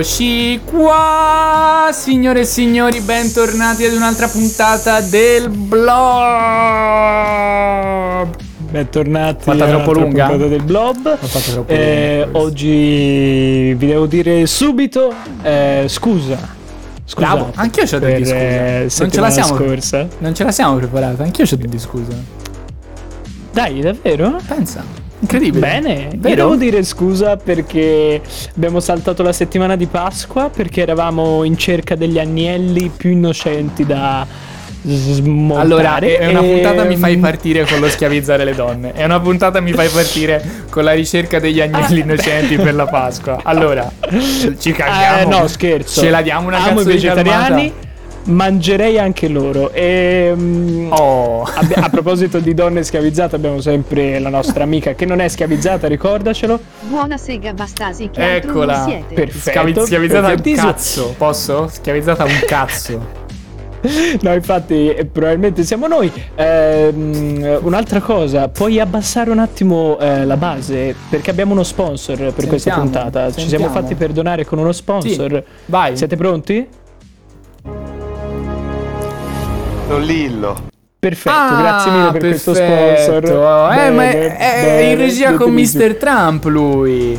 Eccoci qua, signore e signori, bentornati ad un'altra puntata del blog. Bentornati Fatta troppo lunga? puntata del blob. Troppo Eh, lunga, oggi vi devo dire subito eh, scusa. Scusate Bravo, anch'io per, dire scusa. eh, Non ce la siamo scorsa. Non ce la siamo preparata, anch'io c'ho da dire scusa. Dai, davvero? Pensa, incredibile. Bene, io Vero? devo dire scusa perché abbiamo saltato la settimana di Pasqua perché eravamo in cerca degli agnelli più innocenti da smontare. Allora, è una e- puntata mi fai partire con lo schiavizzare le donne. È una puntata mi fai partire con la ricerca degli agnelli innocenti per la Pasqua. Allora, ci Eh, caghiamo. no, scherzo. Ce la diamo una Amo cazzo i di vegetariani. calmata. Mangerei anche loro. E, mm, Oh. abbi- a proposito di donne schiavizzate, abbiamo sempre la nostra amica che non è schiavizzata, ricordacelo. Buona sega Bastasi che altro Eccola. non siete. Perfetto. Schiavi- schiavizzata un cazzo. Posso? Schiavizzata un cazzo. No, infatti, eh, probabilmente siamo noi. Ehm, un'altra cosa, puoi abbassare un attimo eh, la base perché abbiamo uno sponsor per questa Sentiamo, puntata. Ci siamo sentiamo. fatti perdonare con uno sponsor. Vai. Siete pronti? Lillo. Perfetto, Ah, grazie mille per questo perfetto. sponsor. Eh, ma è, Bene, è bene, in regia con. Mr. Trump lui.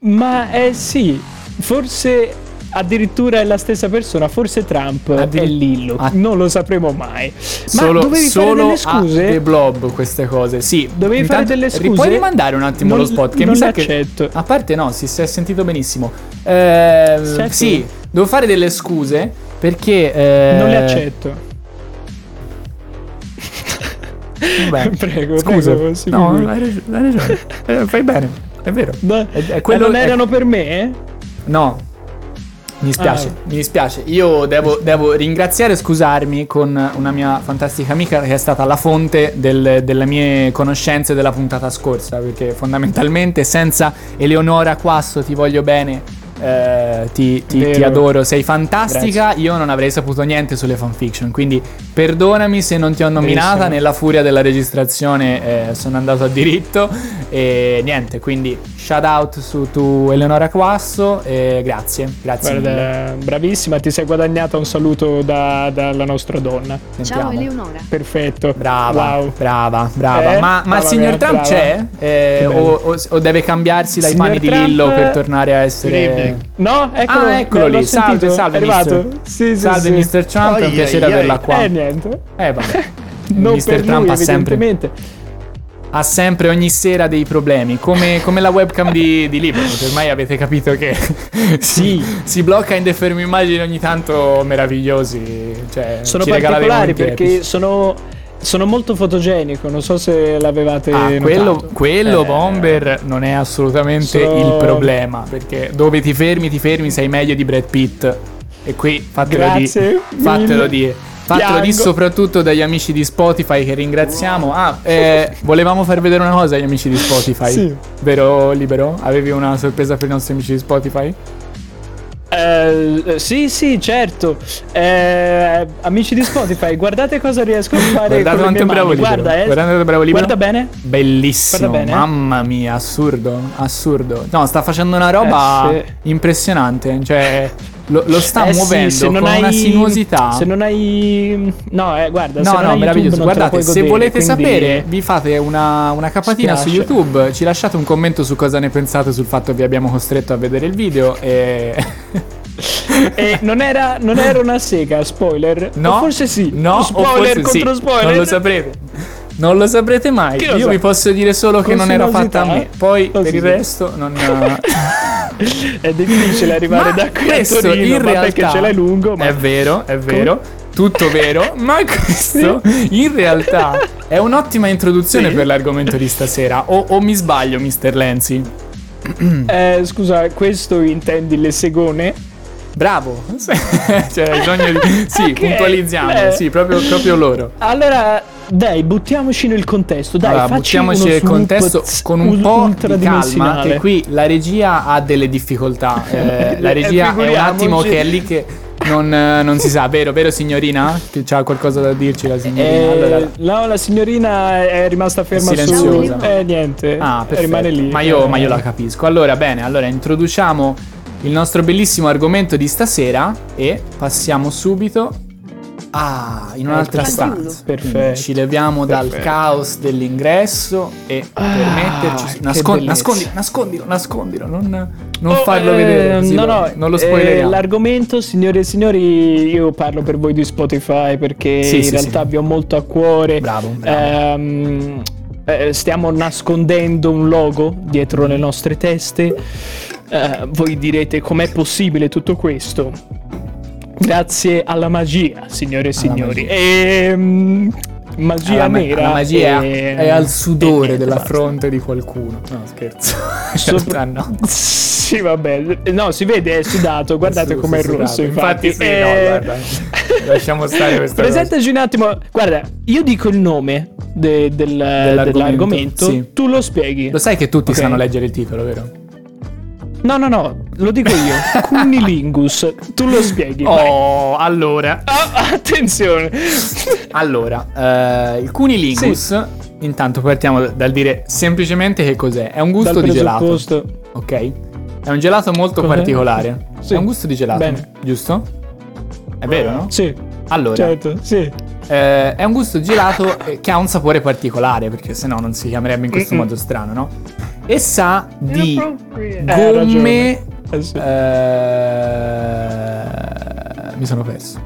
Ma eh sì, forse addirittura è la stessa persona, forse Trump Addir- è Lillo, Ah. non lo sapremo mai. Solo, Ma dovevi solo fare delle a scuse? The Blob queste cose. Sì. Dovevi fare delle scuse? Puoi rimandare un attimo Non- lo spot che non mi sa le che accetto. A parte no, si, si è sentito benissimo. Eh, sì, devo fare delle scuse perché eh, Non le accetto. Vabbè, Prego, scusa. prego, no, hai ragione, hai ragione. Eh, fai bene. È vero. No, È- è eh, quello- non è- erano per me? eh? No. Mi dispiace, Ah. mi dispiace. Io devo, devo ringraziare e scusarmi con una mia fantastica amica che è stata la fonte del- delle mie conoscenze della puntata scorsa. Perché fondamentalmente senza Eleonora Quasso ti voglio bene. Eh, ti, ti- ti adoro, sei fantastica. Io non avrei saputo niente sulle fanfiction. Quindi perdonami se non ti ho nominata. Benissimo. Nella furia della registrazione eh, sono andato a diritto. E niente, quindi shout out su tu Eleonora Quasso. E grazie, grazie. mille. Guarda, bravissima, ti sei guadagnata un saluto da- dalla nostra donna. Ciao Sentiamo. Eleonora. Perfetto. Brava, Wow. brava, brava. Eh? Ma, ma il signor Trump brava. c'è? Eh, o, o- o deve cambiarsi dai Signor panni di Lillo per tornare a essere. No, eccolo, Ah, eccolo l'ho lì. Salve, salve, mister. Sì, sì, Salve, sì. Mr. Trump. è un piacere ai, averla ai. qua. Eh, niente. Eh, vabbè. Non Mr. per Trump lui, ha sempre, ha sempre ogni sera dei problemi, come, come la webcam di, di Libero, che ormai avete capito che si, si blocca in dei fermi immagini ogni tanto meravigliosi. Cioè, Sono particolari perché sono, sono molto fotogenico. Non so se l'avevate Ah, notato. quello, quello Eh, Bomber non è assolutamente so- il problema. Perché dove ti fermi, ti fermi, sei meglio di Brad Pitt. E qui fatelo Grazie di. Fatelo mille. di. Fatelo di soprattutto dagli amici di Spotify che ringraziamo. Ah, eh, volevamo far vedere una cosa agli amici di Spotify. Sì. Vero Libero? Avevi una sorpresa per i nostri amici di Spotify? Eh, eh, sì, sì, certo. Eh, amici di Spotify, guardate cosa riesco a fare Guardate le quanto è bravo. Libero. Guarda, eh. Guardate bravo Libero. Guarda bene. Bellissimo, Guarda bene. mamma mia, assurdo, assurdo. No, sta facendo una roba Eh, sì. impressionante, cioè lo, lo sta Eh sì, muovendo se con hai- una sinuosità. Se non hai. No, eh, guarda. No, no, meraviglioso. Guardate, se godere, volete quindi- sapere, vi fate una, una capatina su Spiace. YouTube. Ci lasciate un commento su cosa ne pensate sul fatto che vi abbiamo costretto a vedere il video. E... E non era, non era una sega, spoiler? no, O forse sì. No, spoiler forse contro sì. spoiler. Non lo saprete. Non lo saprete mai. Io sa? vi posso dire solo che non era fatta a me. Poi Oh, per il resto non. È difficile arrivare Ma da qui a questo Torino, in realtà che ce l'hai lungo, ma È vero, è vero. Tutto vero, ma questo in realtà è un'ottima introduzione Sì. per l'argomento di stasera. O, o mi sbaglio, Mr. Lenzi? Eh, scusa, questo intendi le segone? Bravo, cioè, hai bisogno di. Sì, Ok, puntualizziamo. beh. Sì, proprio, proprio loro. Allora, dai, buttiamoci nel contesto. Dai, allora, buttiamoci nel contesto con un po' di calma, che qui la regia ha delle difficoltà. Eh, la Eh, regia è un attimo che è lì che non, eh, non si sa, vero, vero signorina? Che c'ha qualcosa da dirci la signorina? Eh, allora, no, la signorina è rimasta ferma silenziosa. su. Eh, niente. Ah, rimane lì. Ma io, Eh, ma io la capisco. Allora, bene, allora introduciamo il nostro bellissimo argomento di stasera e passiamo subito Ah, in un'altra stanza. Perfetto. Ci leviamo dal caos dell'ingresso e per Ah, metterci. che Nascon- bellezza. nascondilo, nascondilo, nascondilo, non, non Oh, farlo eh, vedere. no, no, non lo eh, spoileriamo. l'argomento, signore e signori, io parlo per voi di Spotify perché Sì, in sì, realtà sì. vi ho molto a cuore. Bravo, bravo. Ehm, eh, stiamo nascondendo un logo dietro le nostre teste. Eh, voi direte com'è possibile tutto questo? Grazie alla magia, signore e signori. magia. Ehm, magia Alla nera. la magia e- è al sudore e- della basta. fronte di qualcuno. No, scherzo. Sopra- no. Sì, vabbè. No, si vede, è sudato. Guardate com'è rosso. Infatti, Infatti sì, Eh, no, guarda. Lasciamo stare questa. Presentaci un attimo. Guarda, io dico il nome de- del- dell'argomento. sì. Tu lo spieghi. Lo sai che tutti Ok. sanno leggere il titolo, vero? No, no, no, lo dico io. Cunnilingus. Tu lo spieghi. vai. Oh, allora. Ah, attenzione. Allora, eh, il cunilingus, intanto partiamo dal dire semplicemente che cos'è. È un gusto Dal di gelato, ok? È un gelato molto Cos'è? particolare. Sì. È un gusto di gelato, Bene. giusto? È vero, no? Sì, Allora, certo, sì. eh, è un gusto gelato eh, che ha un sapore particolare, perché sennò non si chiamerebbe in questo Mm-mm. modo strano, no? E sa di Inappropriate. Eh, gomme... Eh, sì. eh, mi sono perso.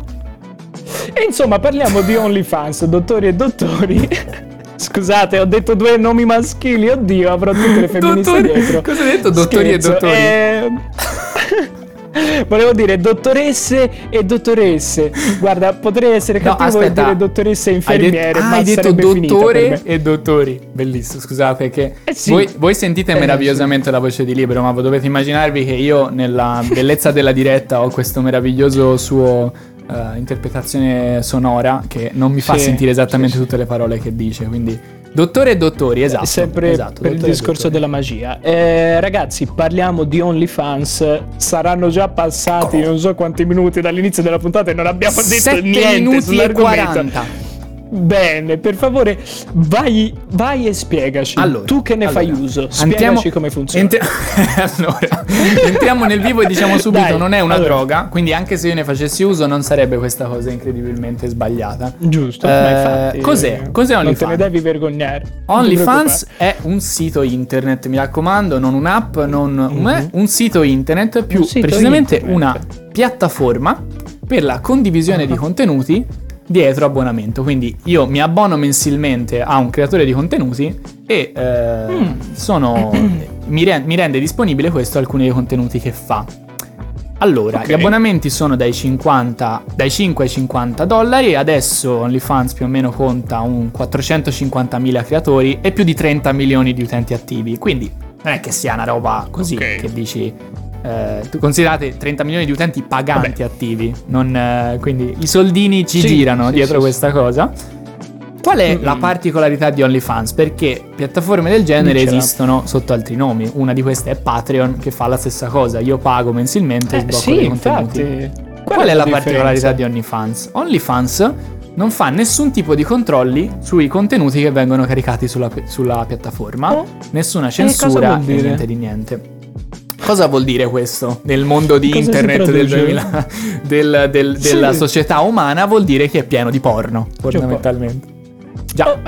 E insomma, parliamo di OnlyFans, dottori e dottori. Scusate, ho detto due nomi maschili, oddio, avrò tutte le femministe Dottori- dietro. cosa hai detto, dottori e Scherzo, dottori? eh, Volevo dire dottoresse e dottoresse. Guarda, potrei essere No, cattivo e aspetta. dire dottoresse e Hai infermiere, detto, ah, ma hai detto dottore e dottori. Bellissimo, scusate che Eh sì. voi, voi sentite Eh, meravigliosamente la voce di Libero, ma dovete immaginarvi che io nella bellezza della diretta ho questo meraviglioso suo eh, interpretazione sonora che non mi fa Sì, sentire esattamente sì, sì. tutte le parole che dice, quindi dottore e dottori, esatto. Sempre esatto, per il e discorso della magia. Eh, ragazzi, parliamo di OnlyFans. Saranno già passati non so quanti minuti dall'inizio della puntata e non abbiamo detto niente minuti e sull'argomento. 40. Bene, per favore, vai, vai e spiegaci. Allora, tu che ne fai allora, uso, andiamo- spiegaci come funziona. Entri- allora, entriamo nel vivo e diciamo subito: Dai, non è una allora. droga. Quindi, anche se io ne facessi uso, non sarebbe questa cosa incredibilmente sbagliata. Giusto, Eh, infatti, cos'è? Cos'è Non te OnlyFans? ne devi vergognare. OnlyFans è un sito internet, mi raccomando, non un'app, non un, Mhm. un sito internet, più Un sito precisamente internet. una piattaforma per la condivisione di contenuti dietro abbonamento. Quindi io mi abbono mensilmente a un creatore di contenuti e eh, Mm. sono, mi, re- mi rende disponibile questo alcuni dei contenuti che fa. Allora, Ok. gli abbonamenti sono dai, 50, dai 5 ai 50 dollari adesso OnlyFans più o meno conta un 450.000 creatori e più di 30 milioni di utenti attivi. Quindi non è che sia una roba così Ok. che dici... eh, tu considerate 30 milioni di utenti paganti attivi, non, eh, quindi i soldini ci Sì, girano sì, dietro sì, questa cosa. Qual è Mm-mm. la particolarità di OnlyFans? Perché piattaforme del genere Dicela. esistono sotto altri nomi. Una di queste è Patreon che fa la stessa cosa. Io pago mensilmente e Eh, sblocco sì, infatti. Qual è la differenza? particolarità di OnlyFans? OnlyFans non fa nessun tipo di controlli sui contenuti che vengono caricati sulla, sulla piattaforma, Oh. nessuna censura e niente di niente. Cosa vuol dire questo nel mondo di Cosa internet del traduce? 2000, del- del- della Sì. società umana? Vuol dire che è pieno di porno, fondamentalmente. Già.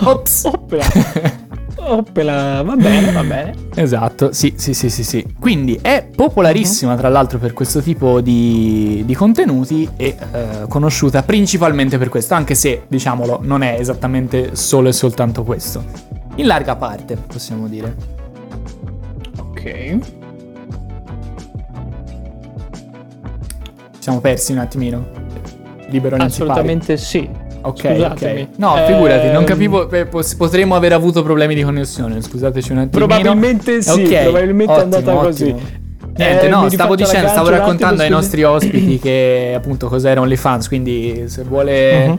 Ops. Oppela. Oppela, va bene, va bene. Esatto, sì, sì, sì, sì, sì. Quindi è popolarissima, tra l'altro, per questo tipo di, di contenuti e eh, conosciuta principalmente per questo, anche se, diciamolo, non è esattamente solo e soltanto questo. In larga parte, possiamo dire. Ok. Siamo persi un attimino. Libero. Assolutamente sì. Ok, Scusatemi. ok. No, Ehm, figurati, non capivo. eh, potremmo aver avuto problemi di connessione. Scusateci un attimo. Probabilmente sì, probabilmente è andata così. Niente, Eh, no, stavo dicendo, stavo un raccontando ai nostri ospiti che appunto cos'era OnlyFans, quindi se vuole, Mhm.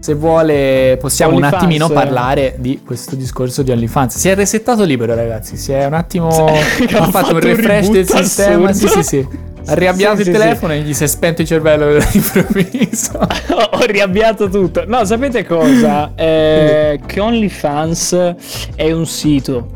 se vuole possiamo un OnlyFans, attimino eh. parlare di questo discorso di OnlyFans. Si è resettato libero ragazzi, si è un attimo... Ha fatto fatto un un refresh del reboot sistema, sì assurdo. sì sì. Ha riavviato Sì, il sì, telefono e gli si è spento il cervello all'improvviso. ho, ho riavviato tutto. No, sapete cosa? Eh, che OnlyFans è un sito.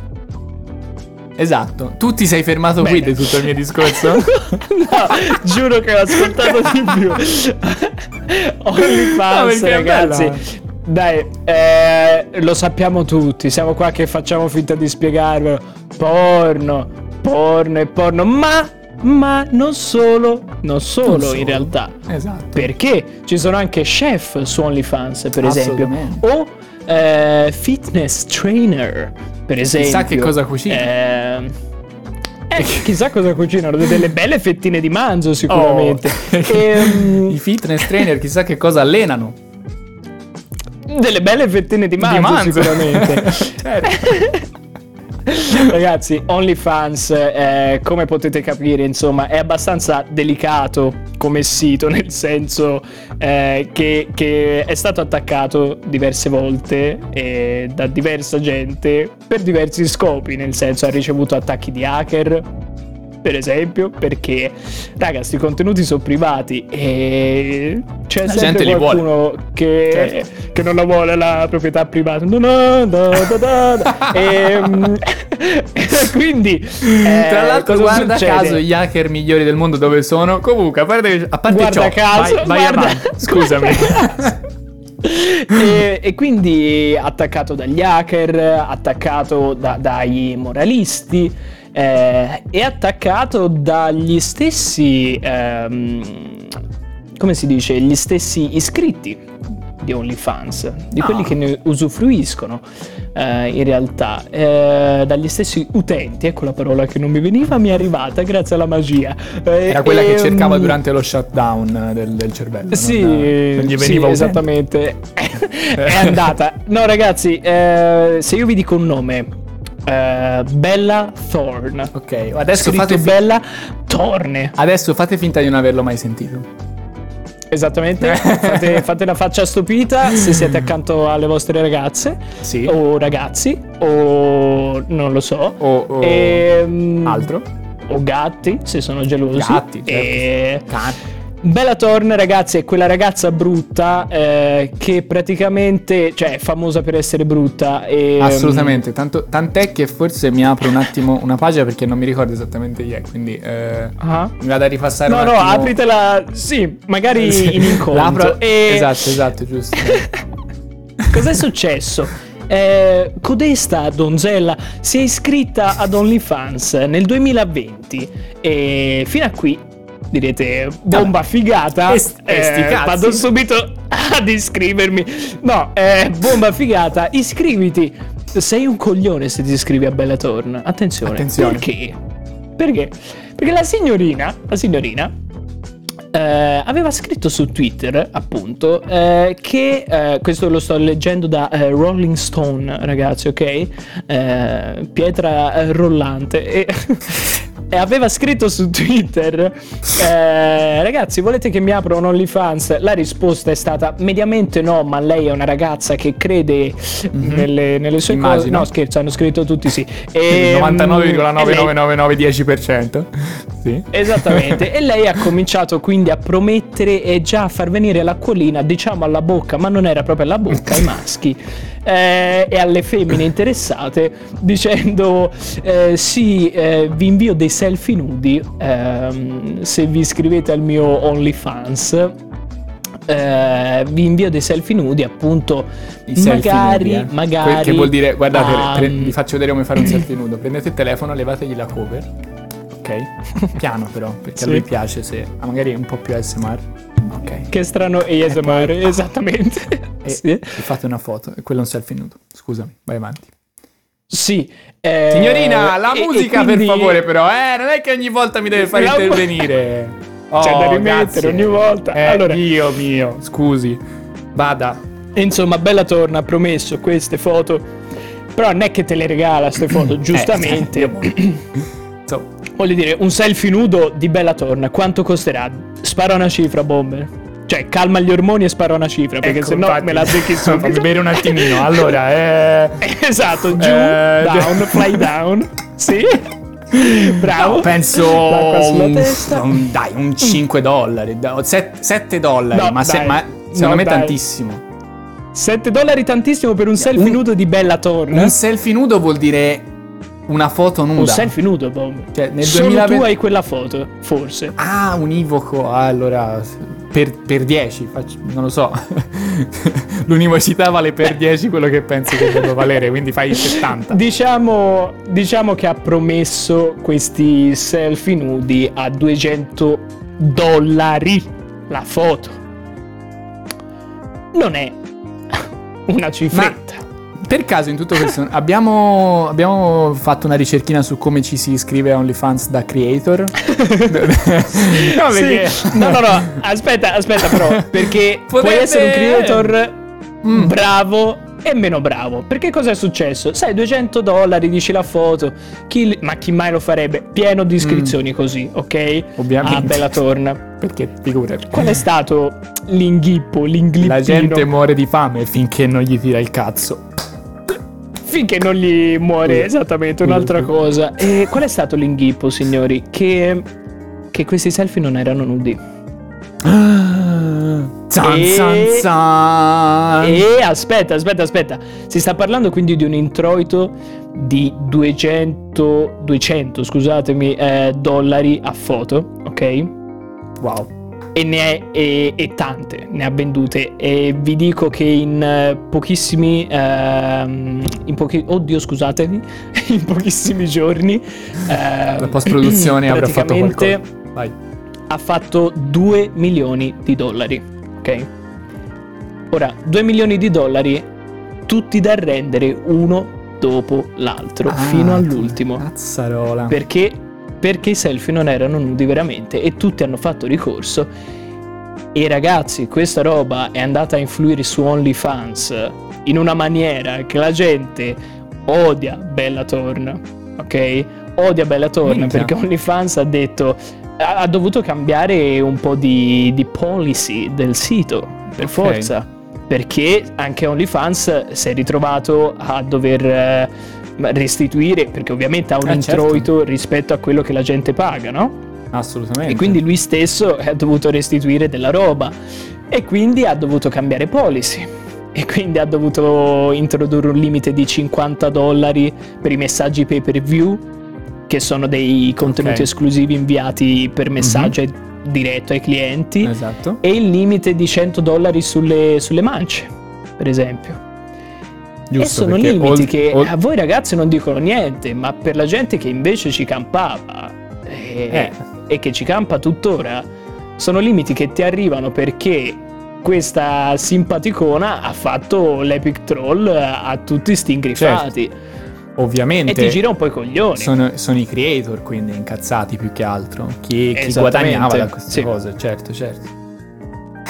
Esatto. Tu ti sei fermato qui Bene. di tutto il mio discorso? no, giuro che ho ascoltato di più. No, OnlyFans, è ragazzi. Dai, eh, lo sappiamo tutti, siamo qua che facciamo finta di spiegarvelo. Porno, porno e porno, ma, ma non solo, non solo, Non solo. in realtà. esatto. Perché ci sono anche chef su OnlyFans, per esempio, o eh, fitness trainer, per esempio. che cosa cucina. Eh, eh, chissà cosa cucinano, delle belle fettine di manzo sicuramente. Oh. Ehm, I fitness trainer chissà che cosa allenano. delle belle fettine di manzo, Di manzo. sicuramente. Certo. Ragazzi, OnlyFans, eh, come potete capire, insomma, è abbastanza delicato come sito, nel senso eh, che, che è stato attaccato diverse volte eh, da diversa gente per diversi scopi, nel senso ha ricevuto attacchi di hacker. Per esempio, perché raga, questi contenuti sono privati e c'è La sempre qualcuno che, Certo. che non la vuole la proprietà privata. No, no, no, no. Ehm, quindi, eh, Tra l'altro, guarda succede? caso gli hacker migliori del mondo dove sono. Comunque, a parte, a parte Guarda ciò, caso, vai, vai guarda- avanti. Scusami. e, e quindi attaccato dagli hacker, attaccato da- dai moralisti eh, e attaccato dagli stessi, ehm, come si dice, gli stessi iscritti di OnlyFans, di Ah. quelli che ne usufruiscono eh, in realtà, eh, dagli stessi utenti, ecco la parola che non mi veniva, mi è arrivata grazie alla magia. Eh, Era quella che ehm, cercava durante lo shutdown del, del cervello. sì, non, non gli sì, veniva esattamente. è andata. No, ragazzi, eh, se io vi dico un nome, eh, Bella Thorne. Ok, adesso fate, fi- Bella Torne. adesso fate finta di non averlo mai sentito. Esattamente. fate, fate la faccia stupita se siete accanto alle vostre ragazze Sì. o ragazzi o non lo so. O, o Ehm, altro. o gatti se sono gelosi. Gatti, certo. E- Can- Bella Thorne, ragazzi, è quella ragazza brutta eh, che praticamente, cioè, è famosa per essere brutta. E, Assolutamente, tanto- tant'è che forse mi apro un attimo una pagina perché non mi ricordo esattamente chi è, quindi eh, Ah. mi vado a ripassare No, un no, attimo. apritela. Sì, magari Sì, in incontro. E- Esatto, esatto, giusto. Cos'è successo? Eh, codesta donzella si è iscritta ad OnlyFans nel 2020 e fino a qui direte bomba figata E st- sti eh, vado subito ad iscrivermi no eh, bomba figata iscriviti sei un coglione se ti iscrivi a Bellatorn attenzione Attenzione. perché? perché? perché la signorina la signorina eh, aveva scritto su Twitter, appunto, eh, che eh, questo lo sto leggendo da eh, Rolling Stone, ragazzi, ok? Eh, pietra eh, rollante. E, e aveva scritto su Twitter, eh, ragazzi, volete che mi apra un OnlyFans? La risposta è stata mediamente no, ma lei è una ragazza che crede nelle, nelle sue cose. No, scherzo, hanno scritto tutti sì. Il E, mm, e lei- 99,999910%. Sì. Esattamente, e lei ha cominciato quindi a promettere e già a far venire l'acquolina, diciamo alla bocca, ma non era proprio alla bocca, ai maschi eh, e alle femmine interessate, dicendo: eh, Sì, eh, vi invio dei selfie nudi ehm, se vi iscrivete al mio OnlyFans. eh, vi invio dei selfie nudi, appunto. I magari, nudi, eh. magari. Che vuol dire, guardate, ehm, pre- vi faccio vedere come fare un selfie nudo. Prendete il telefono, levategli la cover. Ok? Piano però, perché Sì. a lui piace se... Ah, magari un po' più ASMR. Ok. Che strano ASMR, esattamente. E, Sì. fate una foto. E quello è un selfie nudo. Scusami, vai avanti. Sì. eh, Signorina, la e- e musica quindi- per favore però, eh, non è che ogni volta mi deve fare La- intervenire. C'è da Oh, rimettere grazie. ogni volta. Eh, Allora- Dio mio, scusi. Vada. Insomma, Bella Torna ha promesso queste foto. Però non è che te le regala queste foto, giustamente. Eh, Insomma, Voglio dire, un selfie nudo di Bella Torna, quanto costerà? Spara una cifra, bomber. Cioè, calma gli ormoni e spara una cifra, perché ecco, se no me la becchi Fammi subito. bere un attimino. Allora, eh... esatto, giù, Eh, down, fly down. Sì. Bravo. No, penso un, un- dai, un 5 dollari, 7, dollari, No, ma, se- ma secondo No, me dai. tantissimo. 7 dollari tantissimo per un selfie Un- nudo di Bella Torna. Un selfie nudo vuol dire una foto nuda. Un selfie nudo, Bob. Cioè, nel Solo 2020 tu hai quella foto, forse. Ah, univoco. Ah, allora per, per 10, faccio- non lo so. L'univocità vale per 10 quello che pensi che debba valere, quindi fai 70. Diciamo, diciamo che ha promesso questi selfie nudi a 200 dollari la foto. Non è una cifretta. Per caso in tutto questo abbiamo, abbiamo fatto una ricerchina su come ci si iscrive a OnlyFans da creator? no, perché... Sì. No, no, no, aspetta, aspetta però, perché puoi Potrebbe- essere un creator Mm. bravo e meno bravo. Perché cosa è successo? Sai, 200 dollari, dici la foto, chi ma chi mai lo farebbe? Pieno di iscrizioni così, ok? Mm. Ovviamente. Ah, bella torna. Perché figurati. Qual è stato l'inghippo, l'inglippino? La gente muore di fame finché non gli tira il cazzo. Finché non gli muore esattamente un'altra cosa. E qual è stato l'inghippo, signori? Che, che questi selfie non erano nudi. Zan, E- zan, zan. E aspetta, aspetta, aspetta. Si sta parlando quindi di un introito di 200, 200 scusatemi, eh, dollari a foto, ok? Wow. E ne è e, e tante, ne ha vendute. E vi dico che in eh, pochissimi. ehm, in pochi, oddio, scusatemi. In pochissimi giorni. ehm, La post-produzione avrà fatto qualcosa. Vai. ha fatto 2 milioni di dollari. Ok? Ora, 2 milioni di dollari, tutti da rendere uno dopo l'altro, Ah, fino all'ultimo. Cazzarola. Perché? Perché i selfie non erano nudi veramente e tutti hanno fatto ricorso. E ragazzi, questa roba è andata a influire su OnlyFans in una maniera che la gente odia Bella Torna, ok? Odia Bella Torna Minchia. perché OnlyFans ha detto ha, ha dovuto cambiare un po' di, di policy del sito, per Ok. forza. Perché anche OnlyFans si è ritrovato a dover eh, restituire, perché ovviamente ha un Eh, certo. introito rispetto a quello che la gente paga, no? Assolutamente. E quindi lui stesso ha dovuto restituire della roba e quindi ha dovuto cambiare policy. E quindi ha dovuto introdurre un limite di 50 dollari per i messaggi pay per view, che sono dei contenuti Ok. esclusivi inviati per messaggio ai- diretto ai clienti, Esatto. e il limite di 100 dollari sulle, sulle mance, per esempio. E Giusto, sono perché limiti ol- che ol- a voi ragazzi non dicono niente, ma per la gente che invece ci campava e, Eh. e che ci campa tuttora, sono limiti che ti arrivano perché questa simpaticona ha fatto l'epic troll a tutti sti ingrifati ovviamente e ti gira un po' i coglioni. sono, sono i creator quindi incazzati più che altro. Chi, chi guadagnava da queste sì. cose, certo, certo.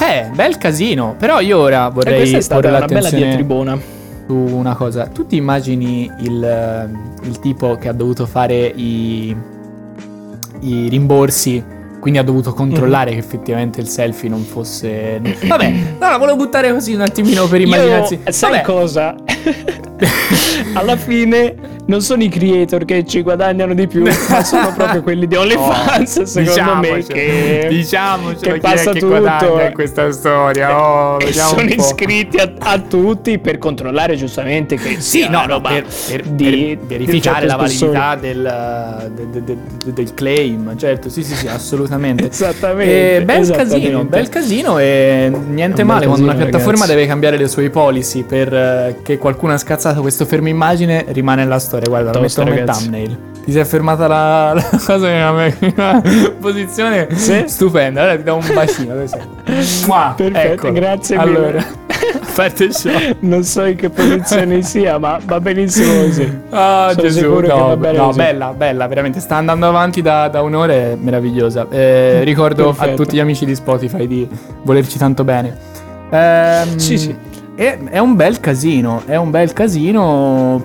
Eh, bel casino. Però io ora e vorrei questa è stata una bella diatribona. Su una cosa. Tu ti immagini il, eh, il tipo che ha dovuto fare i, i rimborsi, quindi ha dovuto controllare Mhm. che effettivamente il selfie non fosse... Vabbè, no, la volevo buttare così un attimino per immaginarsi. Io, sai Vabbè. cosa? Alla fine non sono i creator che ci guadagnano di più, ma sono proprio quelli di OnlyFans, Oh, secondo me, diciamocelo, che, diciamocelo che chi passa è che tutto. guadagna in questa storia. Oh, e sono iscritti a, a tutti per controllare giustamente che Sì, no, roba per, per- di, per verificare la validità del, de- de- de- del claim, certo, sì, sì, sì, assolutamente. Esattamente, Eh, bel esattamente. casino, bel casino e niente Un male quando una piattaforma ragazzi. deve cambiare le sue policy per eh, che qualcuno ha scazzato questo fermo immagine rimane nella storia, guarda, lo Tosto, metto come ragazzi. thumbnail. Ti sei fermata la, la cosa in una, in una posizione Sì. stupenda, allora ti do un bacino. Mua, Perfetto, eccolo. grazie mille. Allora, a parte ciò. Non so in che posizione sia, ma va benissimo così. Ah, Sono Gesù, no, va bene no, così. bella, bella, veramente. Sta andando avanti da, da un'ora, è meravigliosa. Eh, ricordo a Perfetto. tutti gli amici di Spotify di volerci tanto bene. Ehm, Sì, sì. È, è un bel casino, è un bel casino,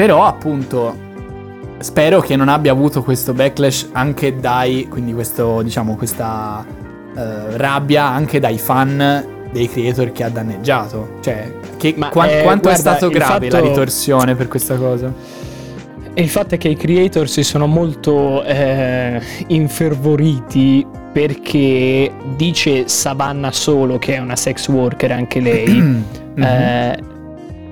però appunto spero che non abbia avuto questo backlash anche dai, quindi questo, diciamo, questa eh, rabbia anche dai fan dei creator che ha danneggiato. Cioè, che, Ma, qua- eh, quanto è guarda, stato il grave la fatto- ritorsione per questa cosa? E il fatto è che i creator si sono molto eh, infervoriti perché dice Savannah solo che è una sex worker anche lei. Mhm. eh,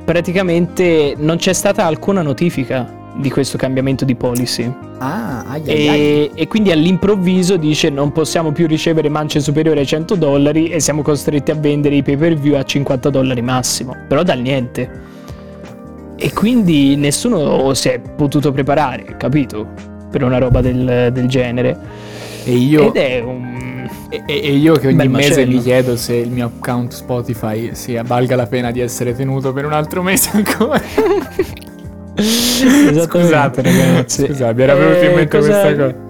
praticamente non c'è stata alcuna notifica di questo cambiamento di policy. Ah, ai, ai, ai. E, e quindi all'improvviso dice non possiamo più ricevere mance superiori ai 100 dollari e siamo costretti a vendere i pay per view a 50 dollari massimo. Però dal niente. E quindi nessuno si è potuto preparare, capito? Per una roba del, del genere. E io, Ed è un... e, e- io che ogni Bel mese mi chiedo se il mio account Spotify sia valga la pena di essere tenuto per un altro mese ancora. Scusate ragazzi, scusate, mi era venuta in Eh, mente cosa- questa cosa.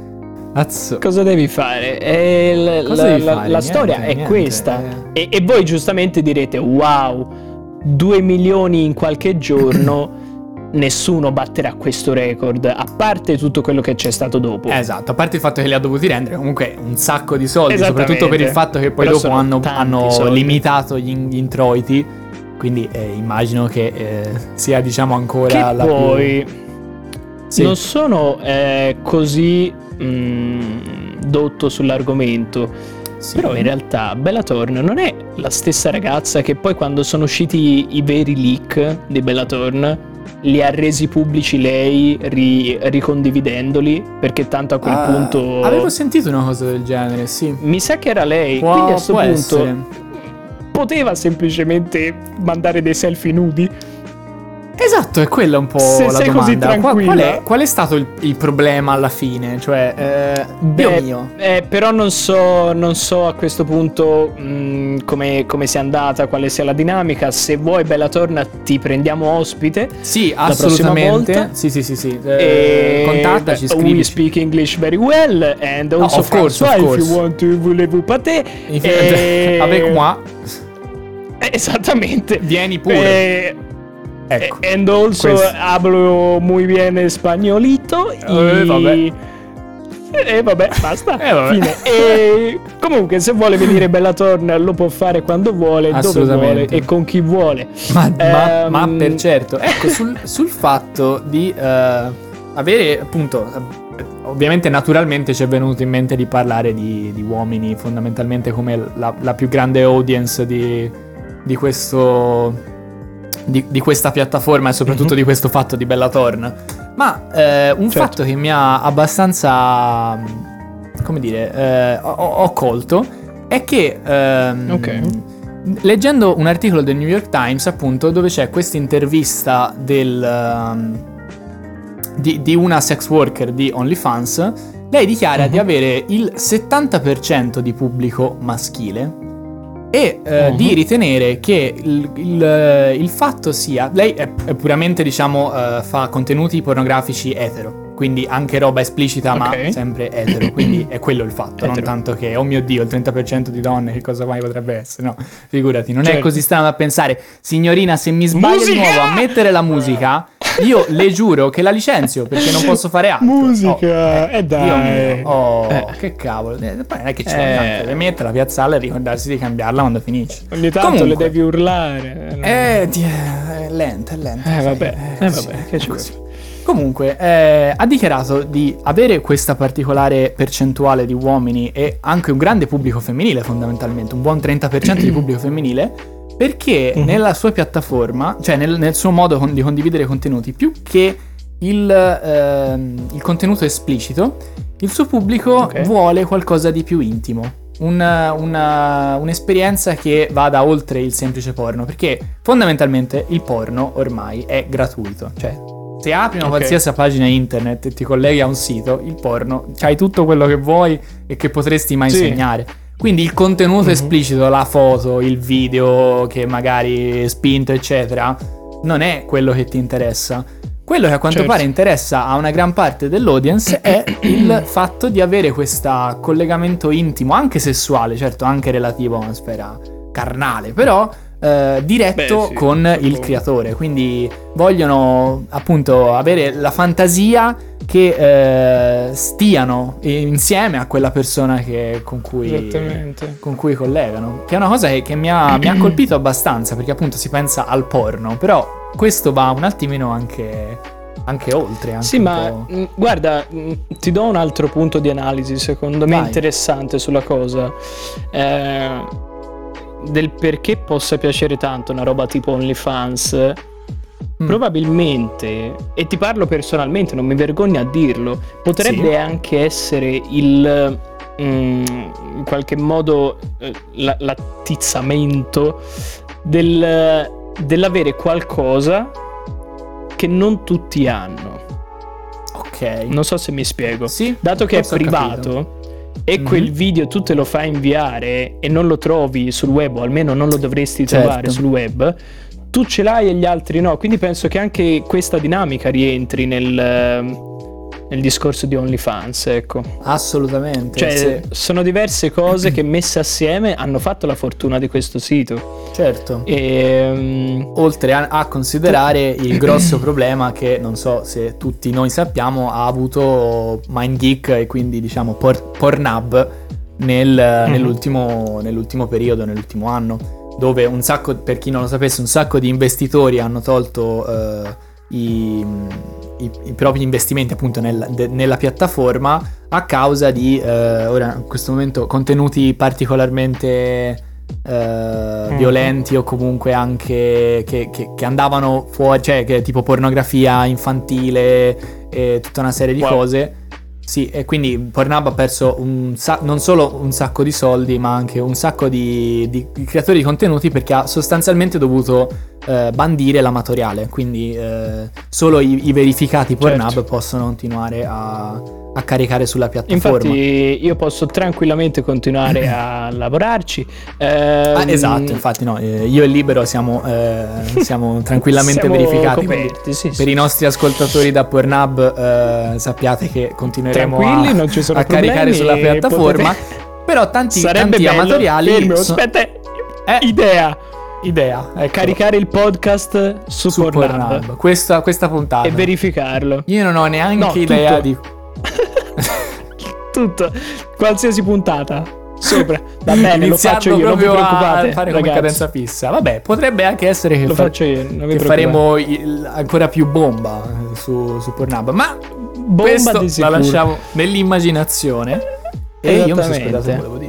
Azzo. Cosa devi fare? Eh, l- Cosa la, devi la- fare? la Niente, storia è niente, questa. eh. E, e voi giustamente direte: Wow, 2 milioni in qualche giorno. Nessuno batterà questo record, a parte tutto quello che c'è stato dopo. Esatto, a parte il fatto che li ha dovuti rendere comunque un sacco di soldi, soprattutto per il fatto che poi Però dopo hanno, hanno limitato gli, gli introiti, quindi eh, immagino che eh, sia diciamo ancora che la poi più... Sì. non sono eh, così mm, dotto sull'argomento. Sì. Però in realtà Bellatorn non è la stessa ragazza che poi quando sono usciti i veri leak di Bellatorn li ha resi pubblici lei ri- ricondividendoli perché tanto a quel Ah, punto Avevo sentito una cosa del genere, sì. mi sa che era lei Può, quindi a questo punto essere. poteva semplicemente mandare dei selfie nudi Esatto, è quella un po' Se la sei così domanda. Qual, qual è, tranquilla. qual è stato il, il problema alla fine? Cioè, eh, Beh, mio. eh, però non so, non so a questo punto mh, come, come sia andata, quale sia la dinamica. Se vuoi, Bella Torna, ti prendiamo ospite. Sì, assolutamente. volta- Sì, sì, sì, sì. E Eh, contattaci, beh, We scrivici. speak English very well and also of course, François, of if course. you want to voulez-vous pâté. Avec moi, Eh, Esattamente. vieni pure. Eh, ecco. And also Questo. hablo muy bien espagnolito. Eh, y- vabbè. E vabbè, basta. Eh, vabbè. Fine. E comunque, se vuole venire Bellatorn, lo può fare quando vuole, dove vuole e con chi vuole. Ma, ma- Ehm, ma per certo, ecco, sul, sul fatto di eh, avere appunto, eh, ovviamente naturalmente ci è venuto in mente di parlare di, di uomini fondamentalmente come la, la più grande audience di, di questo... Di, di questa piattaforma e soprattutto Mhm. di questo fatto di Bellatorn. Ma eh, un Certo. fatto che mi ha abbastanza, mm, come dire, eh, ho, ho colto è che ehm, Ok. leggendo un articolo del New York Times, appunto, dove c'è questa intervista del, ehm, di, di una sex worker di OnlyFans, lei dichiara Mhm. di avere il 70% di pubblico maschile e eh, Mhm. di ritenere che il, il- il fatto sia lei è, è puramente diciamo eh, fa contenuti pornografici etero quindi anche roba esplicita ma Ok. sempre etero quindi è quello il fatto non Etero. tanto che oh mio dio il 30% di donne che cosa mai potrebbe essere no figurati non è Certo. così strano da pensare signorina se mi sbaglio di nuovo a mettere la musica io le giuro che la licenzio perché non posso fare altro Musica, Oh, eh, dai. Dio mio, oh Eh. che cavolo Eh, poi non è che ci Eh. vuole niente deve metterla piazzarla e ricordarsi di cambiarla quando finisce Ogni tanto Comunque. le devi urlare. eh, ti- è lenta, è lenta. Eh, vabbè, eh, così, vabbè, che ci così. Comunque, eh, ha dichiarato di avere questa particolare percentuale di uomini e anche un grande pubblico femminile, fondamentalmente, un buon 30% di pubblico femminile, perché Mhm. nella sua piattaforma, cioè nel, nel suo modo con- di condividere contenuti, più che il, ehm, il contenuto esplicito, il suo pubblico Ok. vuole qualcosa di più intimo. una- una- un'esperienza che vada oltre il semplice porno, perché fondamentalmente il porno ormai è gratuito, cioè se apri una Ok. qualsiasi pagina internet e ti colleghi a un sito, il porno, c'hai tutto quello che vuoi e che potresti mai Sì. insegnare. Quindi il contenuto Mhm. esplicito, la foto, il video che magari è spinto, eccetera, non è quello che ti interessa. Quello che a quanto Certo. pare interessa a una gran parte dell'audience è il fatto di avere questo collegamento intimo, anche sessuale, certo, anche relativo a una sfera carnale, però eh, diretto Beh, sì, con il suppongo. creatore. Quindi vogliono appunto avere la fantasia che eh, stiano insieme a quella persona che- con cui con cui collegano. Che è una cosa che, che mi, ha, mi ha colpito abbastanza, perché appunto si pensa al porno, però questo va un attimino anche, anche oltre. Anche Sì, ma mh, guarda, mh, ti do un altro punto di analisi, secondo me Vai. interessante sulla cosa. Eh, del perché possa piacere tanto una roba tipo OnlyFans Mm. probabilmente, e ti parlo personalmente, non mi vergogno a dirlo, potrebbe Sì. anche essere il mm, in qualche modo eh, la- l'attizzamento del- dell'avere qualcosa che non tutti hanno. Ok. Non so se mi spiego. Sì, Dato che è privato e Mhm. quel video tu te lo fai inviare e non lo trovi sul web, o almeno non lo dovresti Certo. trovare sul web, tu ce l'hai e gli altri no. Quindi penso che anche questa dinamica rientri nel, nel discorso di OnlyFans, ecco. Assolutamente. Cioè, sì. sono diverse cose che messe assieme hanno fatto la fortuna di questo sito. certo. E, Oltre a, a considerare il grosso problema che non so se tutti noi sappiamo ha avuto MindGeek e quindi diciamo Por- Pornhub nel- nell'ultimo, nell'ultimo periodo, nell'ultimo anno, dove un sacco, per chi non lo sapesse, un sacco di investitori hanno tolto eh, i, i- i propri investimenti appunto nel- de- nella piattaforma a causa di, eh, ora in questo momento, contenuti particolarmente eh, violenti o comunque anche che, che- che andavano fuori, cioè che tipo pornografia infantile e tutta una serie di Wow. cose. Sì, e quindi Pornhub ha perso un sa- non solo un sacco di soldi, ma anche un sacco di, di creatori di contenuti perché ha sostanzialmente dovuto eh, bandire l'amatoriale. Quindi eh, solo i, i verificati Pornhub Certo. possono continuare a, a caricare sulla piattaforma. infatti io posso tranquillamente continuare a lavorarci. Ah, Ehm, esatto, infatti no, eh, io e Libero siamo, eh, siamo tranquillamente Siamo verificati. coperti, sì, per sì. i nostri ascoltatori da Pornhub eh, sappiate che continueremo a, a caricare sulla piattaforma. potete- Però tanti, Sarebbe tanti amatoriali fermo, so- aspetta, Eh. idea, idea, ecco, caricare il podcast su, su Pornhub. Questa, questa puntata. e verificarlo. Io non ho neanche No, idea tutto. di Tutto, qualsiasi puntata sopra. Va bene, lo faccio io, non vi preoccupate, fare come ragazzi. cadenza fissa. Vabbè, potrebbe anche essere che Lo fa- faccio io, che faremo il- ancora più bomba eh, su, su Pornhub. Ma Bomba questo la lasciamo nell'immaginazione. E io mi sono scordato volevo dire.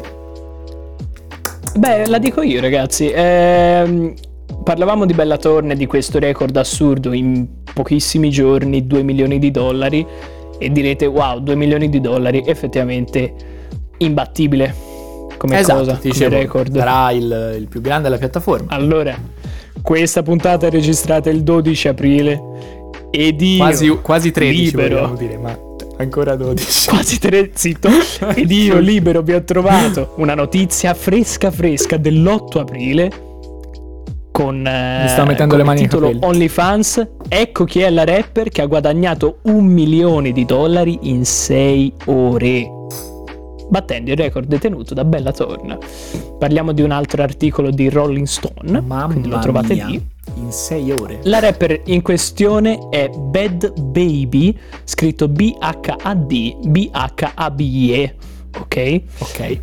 Beh, la dico io, ragazzi. Ehm, parlavamo di Bellatorne, di questo record assurdo in pochissimi giorni, 2 milioni di dollari. E direte, wow, 2 milioni di dollari, effettivamente imbattibile come esatto, cosa, come dicevo, record. sarà il, il più grande della piattaforma. Allora, questa puntata è registrata il 12 aprile ed io Quasi, quasi 13 libero. dire, ma ancora 12. quasi tre, zitto. Ed io libero vi ho trovato una notizia fresca fresca dell'8 aprile con, eh, Mi sto mettendo con le mani il titolo. OnlyFans. Ecco chi è la rapper che ha guadagnato un milione di dollari in 6 ore. Battendo il record detenuto da Bella Thorne. Parliamo di un altro articolo di Rolling Stone. Mamma quindi lo trovate mia, lì. In 6 ore. La rapper in questione è Bad Baby, scritto B-H-A-D, B-H-A-B-E, ok? Ok.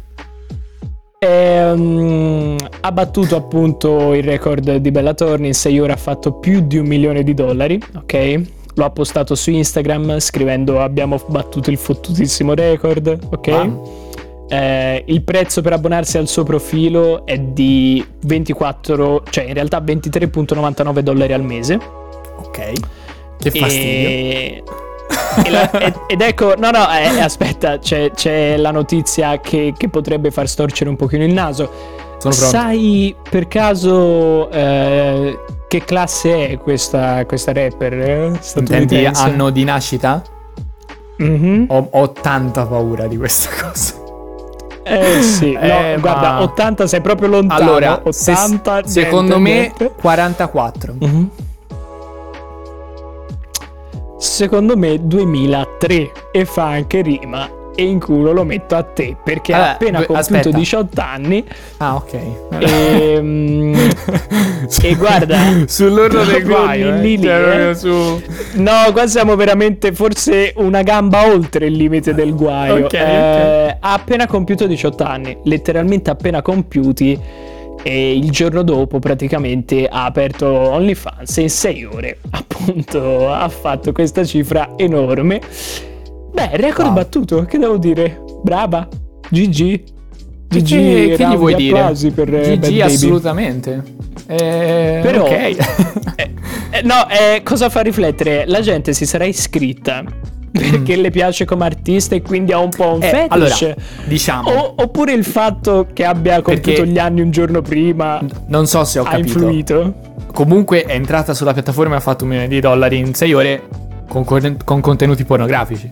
Ehm, ha battuto appunto il record di Bella Thorne, in 6 ore ha fatto più di un milione di dollari, ok? Lo ha postato su Instagram scrivendo abbiamo battuto il fottutissimo record, ok? Wow. Eh, il prezzo per abbonarsi al suo profilo è di 24, cioè in realtà 23.99 dollari al mese. Ok. Che fastidio. E... e la- ed, ed ecco, no, no, eh, aspetta, c'è, c'è la notizia che, che potrebbe far storcere un pochino il naso. Sono pronto. Sai per caso eh, che classe è questa, questa rapper? eh, Intendi anno di nascita? Mhm. Ho, ho tanta paura di questa cosa. Eh sì, no, Eh, guarda, ma- 80 sei proprio lontano. Allora, se- 80 secondo niente, me niente. 44. Mhm. Secondo me 2003 e fa anche rima e in culo lo metto a te perché ha Allora, appena compiuto aspetta. 18 anni Ah, ok. e, mm, e guarda sull'orlo del guaio, lì, eh. lì, Cioè, eh. su No, qua siamo veramente forse una gamba oltre il limite del guaio. Ok, Eh, ok. Ha appena compiuto 18 anni, letteralmente appena compiuti. E il giorno dopo praticamente ha aperto OnlyFans e in 6 ore appunto ha fatto questa cifra enorme. Beh, record Wow. battuto, che devo dire? Brava, GG. Che- GG, che gli vuoi di dire? applausi per eh, Bad GG Baby. assolutamente. Eh, Però- ok. Eh, eh, no, eh, cosa fa riflettere? La gente si sarà iscritta perché le piace come artista e quindi ha un po' un Eh, fetish. allora, diciamo, O- oppure il fatto che abbia compiuto gli anni un giorno prima non so se ho ha capito. influito. Comunque è entrata sulla piattaforma e ha fatto un milione di dollari in 6 ore con, con- con contenuti pornografici.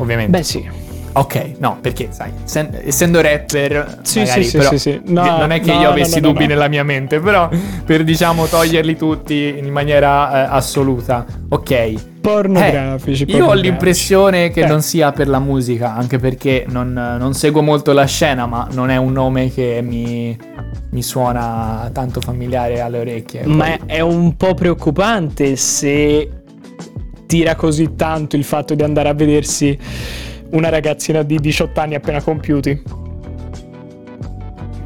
Ovviamente. Beh, sì. Ok, no, perché sai, sen- essendo rapper, Sì, magari, sì, sì, però, sì, sì. No, non è che no, io avessi no, dubbi nella mia mente, però per diciamo toglierli tutti in maniera eh, assoluta. Ok. Pornografici. Eh, io ho pornografici. l'impressione che Eh. non sia per la musica, anche perché non, non seguo molto la scena, ma non è un nome che mi, mi suona tanto familiare alle orecchie. Ma Poi- è un po' preoccupante se tira così tanto il fatto di andare a vedersi una ragazzina di 18 anni appena compiuti.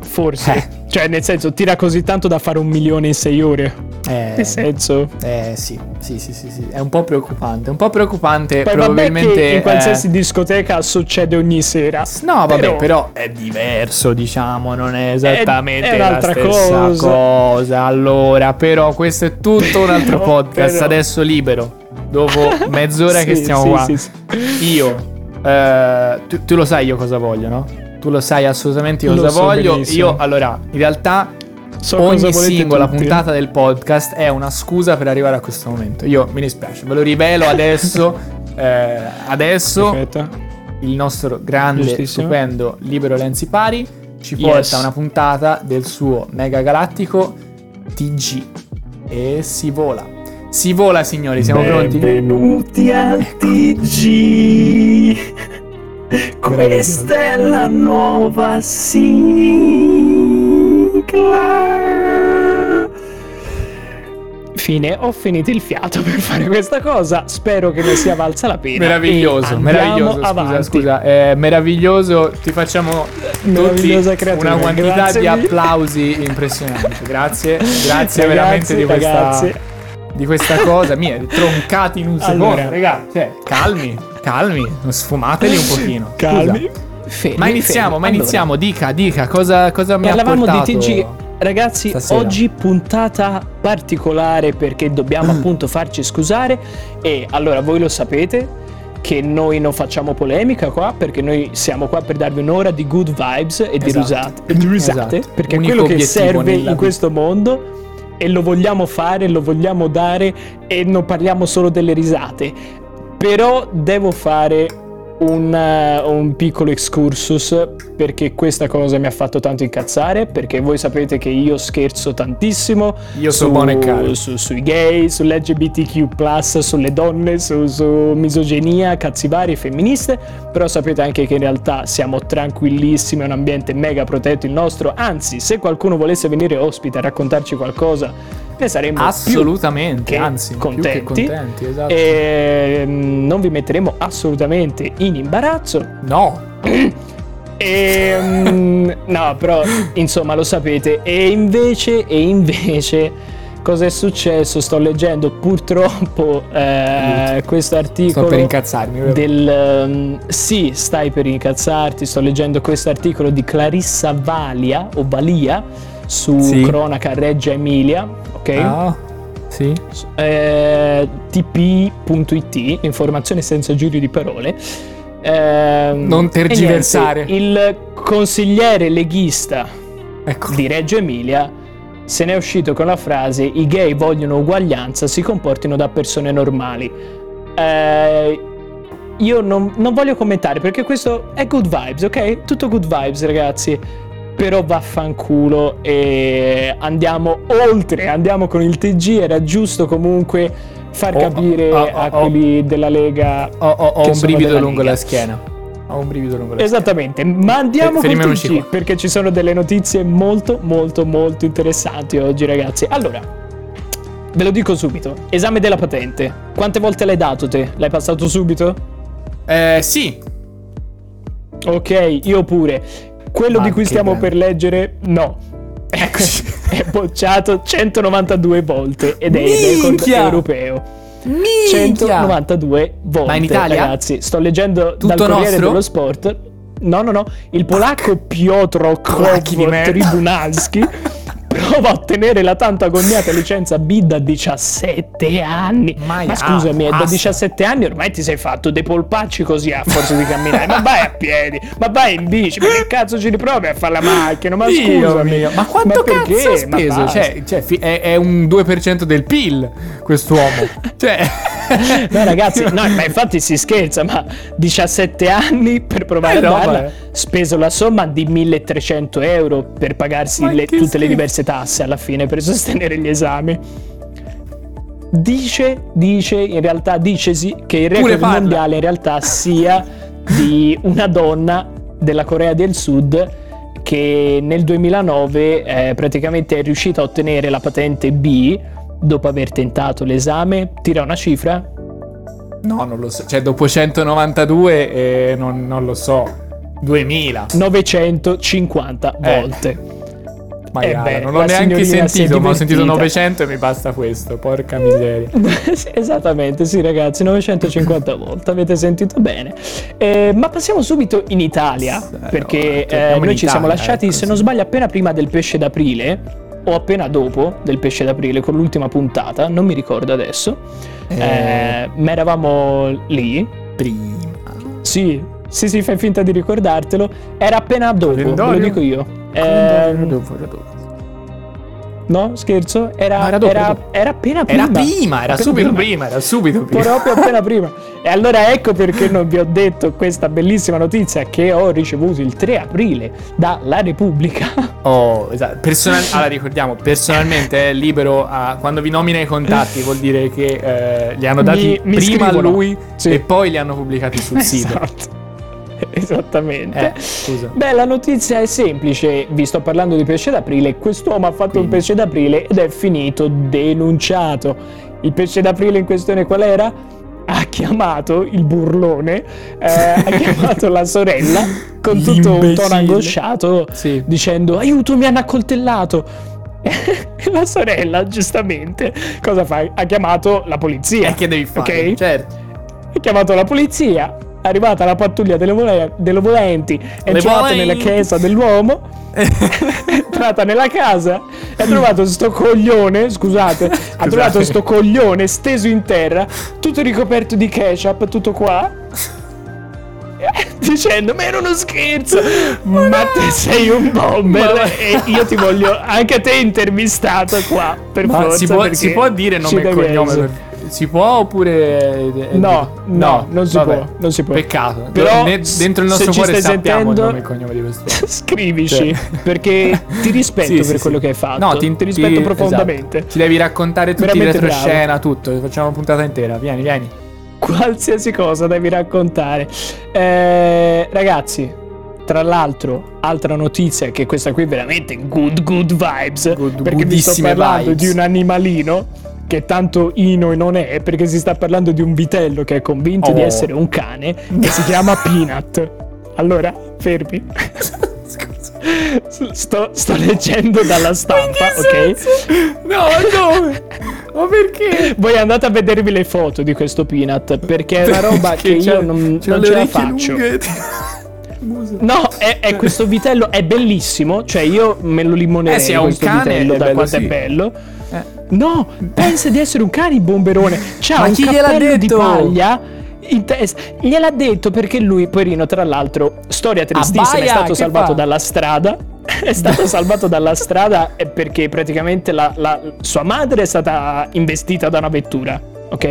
Forse. Eh. Cioè, nel senso, tira così tanto da fare un milione in sei ore. eh, Nel senso. eh, sì, sì, sì, sì, sì, è un po' preoccupante, un po' preoccupante, Poi probabilmente... vabbè che in qualsiasi eh, discoteca succede ogni sera. No, vabbè, però, Però- è diverso, diciamo, non è esattamente è la un'altra stessa cosa. cosa. Allora, però questo è tutto un altro Però- podcast, però- adesso libero. Dopo mezz'ora che Sì, stiamo sì, qua. sì. Io eh, tu, tu lo sai io cosa voglio, no? Tu lo sai assolutamente io Lo cosa so voglio. benissimo. Io allora, in realtà So ogni singola tutti. puntata del podcast è una scusa per arrivare a questo momento. Io mi dispiace, ve lo rivelo adesso. eh, adesso Perfetto. il nostro grande, Giustissimo. stupendo Libero Lenzi Pari ci Yes. porta a una puntata del suo mega galattico TG e si vola. Si vola, signori, siamo pronti? Benvenuti al TG. Questa è la nuova sigla. Fine, ho finito il fiato per fare questa cosa. Spero che ne sia valsa la pena. Meraviglioso, meraviglioso. andiamo Scusa, avanti. scusa, è meraviglioso. Ti facciamo tutti una quantità grazie di applausi impressionante. Grazie, grazie Ragazzi, veramente di questa, ragazzi. Di questa cosa. Mi è troncati in un Allora. secondo, ragazzi. Cioè, calmi, calmi, sfumateli un pochino. Calmi. Fermi, Ma iniziamo, fermi. ma Allora, iniziamo. Dica, dica, cosa, cosa mi ha Parlavamo portato? di TG. Ragazzi, stasera? oggi puntata particolare perché dobbiamo appunto farci scusare. E allora voi lo sapete che noi non facciamo polemica qua perché noi siamo qua per darvi un'ora di good vibes e di Esatto. risate. e di risate, Esatto. Perché è quello che serve in questo mondo e lo vogliamo fare, lo vogliamo dare e non parliamo solo delle risate. Però devo fare un, eh, un piccolo excursus perché questa cosa mi ha fatto tanto incazzare perché voi sapete che io scherzo tantissimo Io sono su- buono e caro. su- sui gay, sull'LGBTQ+, sulle donne, su, su misoginia, cazzi vari, femministe, però sapete anche che in realtà siamo tranquillissimi, è un ambiente mega protetto il nostro, anzi se qualcuno volesse venire ospite a raccontarci qualcosa ne saremmo più Assolutamente, anzi, contenti. più che contenti, esatto. e mm, non vi metteremo assolutamente in imbarazzo. No, E, mm, no, però insomma lo sapete. E invece, e invece, cosa è successo? Sto leggendo purtroppo eh, questo articolo. sto per incazzarmi. Del, um, sì, stai per incazzarti. Sto leggendo questo articolo di Clarissa Valia o Valia su Sì. Cronaca Regia Emilia. Ok? Ah, sì. Eh, tp.it, informazione senza giuri di parole. Ehm, Non tergiversare. niente, il consigliere leghista Ecco. di Reggio Emilia se n'è uscito con la frase i gay vogliono uguaglianza, si comportino da persone normali. Eh, io non, non voglio commentare perché questo è good vibes, ok? Tutto good vibes ragazzi. Però vaffanculo e andiamo oltre, andiamo con il TG, era giusto comunque far Oh, capire oh, oh, a oh. quelli della Lega Ho, ho che un brivido lungo Lega. la schiena. Ho un brivido lungo la Esattamente, ma andiamo Fe- con il TG qua. perché ci sono delle notizie molto molto molto interessanti oggi ragazzi. Allora, ve lo dico subito, esame della patente. Quante volte l'hai dato te? L'hai passato subito? schiena. Eh, sì. Ok, io pure. Quello Ma di cui stiamo grande. per leggere, no. è bocciato 192 volte ed è il record Minchia! europeo. Minchia! 192 volte. Ma in Italia? Ragazzi, sto leggendo Tutto dal Corriere nostro? dello Sport. No, no, no. Il polacco Piotr merda. Tribunalski prova a ottenere la tanto agognata licenza B da 17 anni. Mai- Ma scusami, ah, da basta. 17 anni ormai ti sei fatto dei polpacci così a forza di camminare. ma vai a piedi, ma vai in bici, ma che cazzo ci riprovi a fare la macchina? Ma Dio scusami, mio, ma quanto perché? Ma speso? basta. Cioè, cioè, è un 2% del PIL quest'uomo. cioè, No ragazzi, no, ma infatti si scherza, ma 17 anni per provare Eh, a darla, speso la somma di 1300 euro per pagarsi le- tutte le schifo. diverse tasse alla fine per sostenere gli esami. Dice, dice, in realtà dicesi che il record mondiale in realtà sia di una donna della Corea del Sud che nel 2009 eh, praticamente è riuscita a ottenere la patente B dopo aver tentato l'esame. Tira una cifra? no, non lo so. Cioè, dopo 192, eh, non, non lo so. 2000. 950 Eh. volte. Ma Eh beh, non l'ho neanche sentito, ma ho sentito divertita. 900 e mi basta questo. Porca miseria. Sì, Esattamente, sì ragazzi, 950 volte, avete sentito bene. Eh, ma passiamo subito in Italia, Eh, perché no, eh, noi ci siamo Italia, lasciati, ecco, se non sì. sbaglio, appena prima del pesce d'aprile, o appena dopo del pesce d'aprile, con l'ultima puntata, non mi ricordo adesso, eh, ma eravamo lì, prima. sì, sì, sì, fai finta di ricordartelo, era appena dopo, ve lo Calendario? dico io. Eh, dopo, era dopo. No, scherzo, era, era era- era appena prima. Era prima, era subito prima. prima, era subito prima. proprio appena prima. E allora ecco perché non vi ho detto questa bellissima notizia che ho ricevuto il 3 aprile dalla Repubblica. Oh, esatto. Personal- allora ricordiamo, personalmente è libero a... quando vi nomina i contatti vuol dire che eh, li hanno dati Mi- mi prima a lui Sì. e poi li hanno pubblicati sul sito. Esattamente. Eh, scusa. Beh, la notizia è semplice, vi sto parlando di pesce d'aprile, quest'uomo ha fatto un Quindi. pesce d'aprile ed è finito denunciato. Il pesce d'aprile in questione qual era? Ha chiamato il burlone, eh, ha chiamato la sorella con tutto un tono angosciato Sì. dicendo aiuto mi hanno accoltellato. La sorella giustamente cosa fa? Ha chiamato la polizia. E che devi fare? Ok? Certo. Ha chiamato la polizia, arrivata la pattuglia delle, vole- delle volenti, è entrata volenti. nella chiesa dell'uomo, è entrata nella casa e ha trovato sto coglione, scusate, ha trovato sto coglione steso in terra, tutto ricoperto di ketchup, tutto qua. Dicendo, ma era uno scherzo, ma te sei un bomber Ma- e io ti voglio anche te intervistato qua per Ma forza si può, si può dire nome e cognome? per- Si può oppure... eh, No, no, non si vabbè. può, non si può. Peccato. Però, Ne- dentro il nostro cuore sappiamo sentendo- il nome e cognome di quest'uomo. Scrivici, Cioè. perché ti rispetto Sì, per sì, quello sì. che hai fatto. No, ti, ti rispetto ti- profondamente. esatto. Ci devi raccontare tutti i Veramente retroscena, tutto. Facciamo una puntata intera. Vieni, vieni. Qualsiasi cosa devi raccontare. Eh, ragazzi, tra l'altro, altra notizia che questa qui è veramente good good vibes. Good- perché vi sto parlando vibes. di un animalino che tanto Ino non è, perché si sta parlando di un vitello che è convinto di Oh. essere un cane e si chiama Peanut. Allora, fermi. Sto, sto leggendo dalla stampa, ok? No, dove? Ma perché? Voi andate a vedervi le foto di questo Peanut perché è una roba che Perché io c'ha- non, non ce la faccio. No, è, è questo vitello è bellissimo. Cioè, io me lo limonerei Eh sì, è un questo cane, vitello da bello, quanto sì. è bello. No, pensa di essere un cane il bomberone. C'ha Ma un chi gliel'ha cappello di detto? paglia. In testa. Gliel'ha detto perché lui, poverino, tra l'altro, storia tristissima, è Abbaia, stato che salvato fa? dalla strada. È stato salvato dalla strada eh, perché praticamente la, la- sua madre è stata investita da una vettura, ok?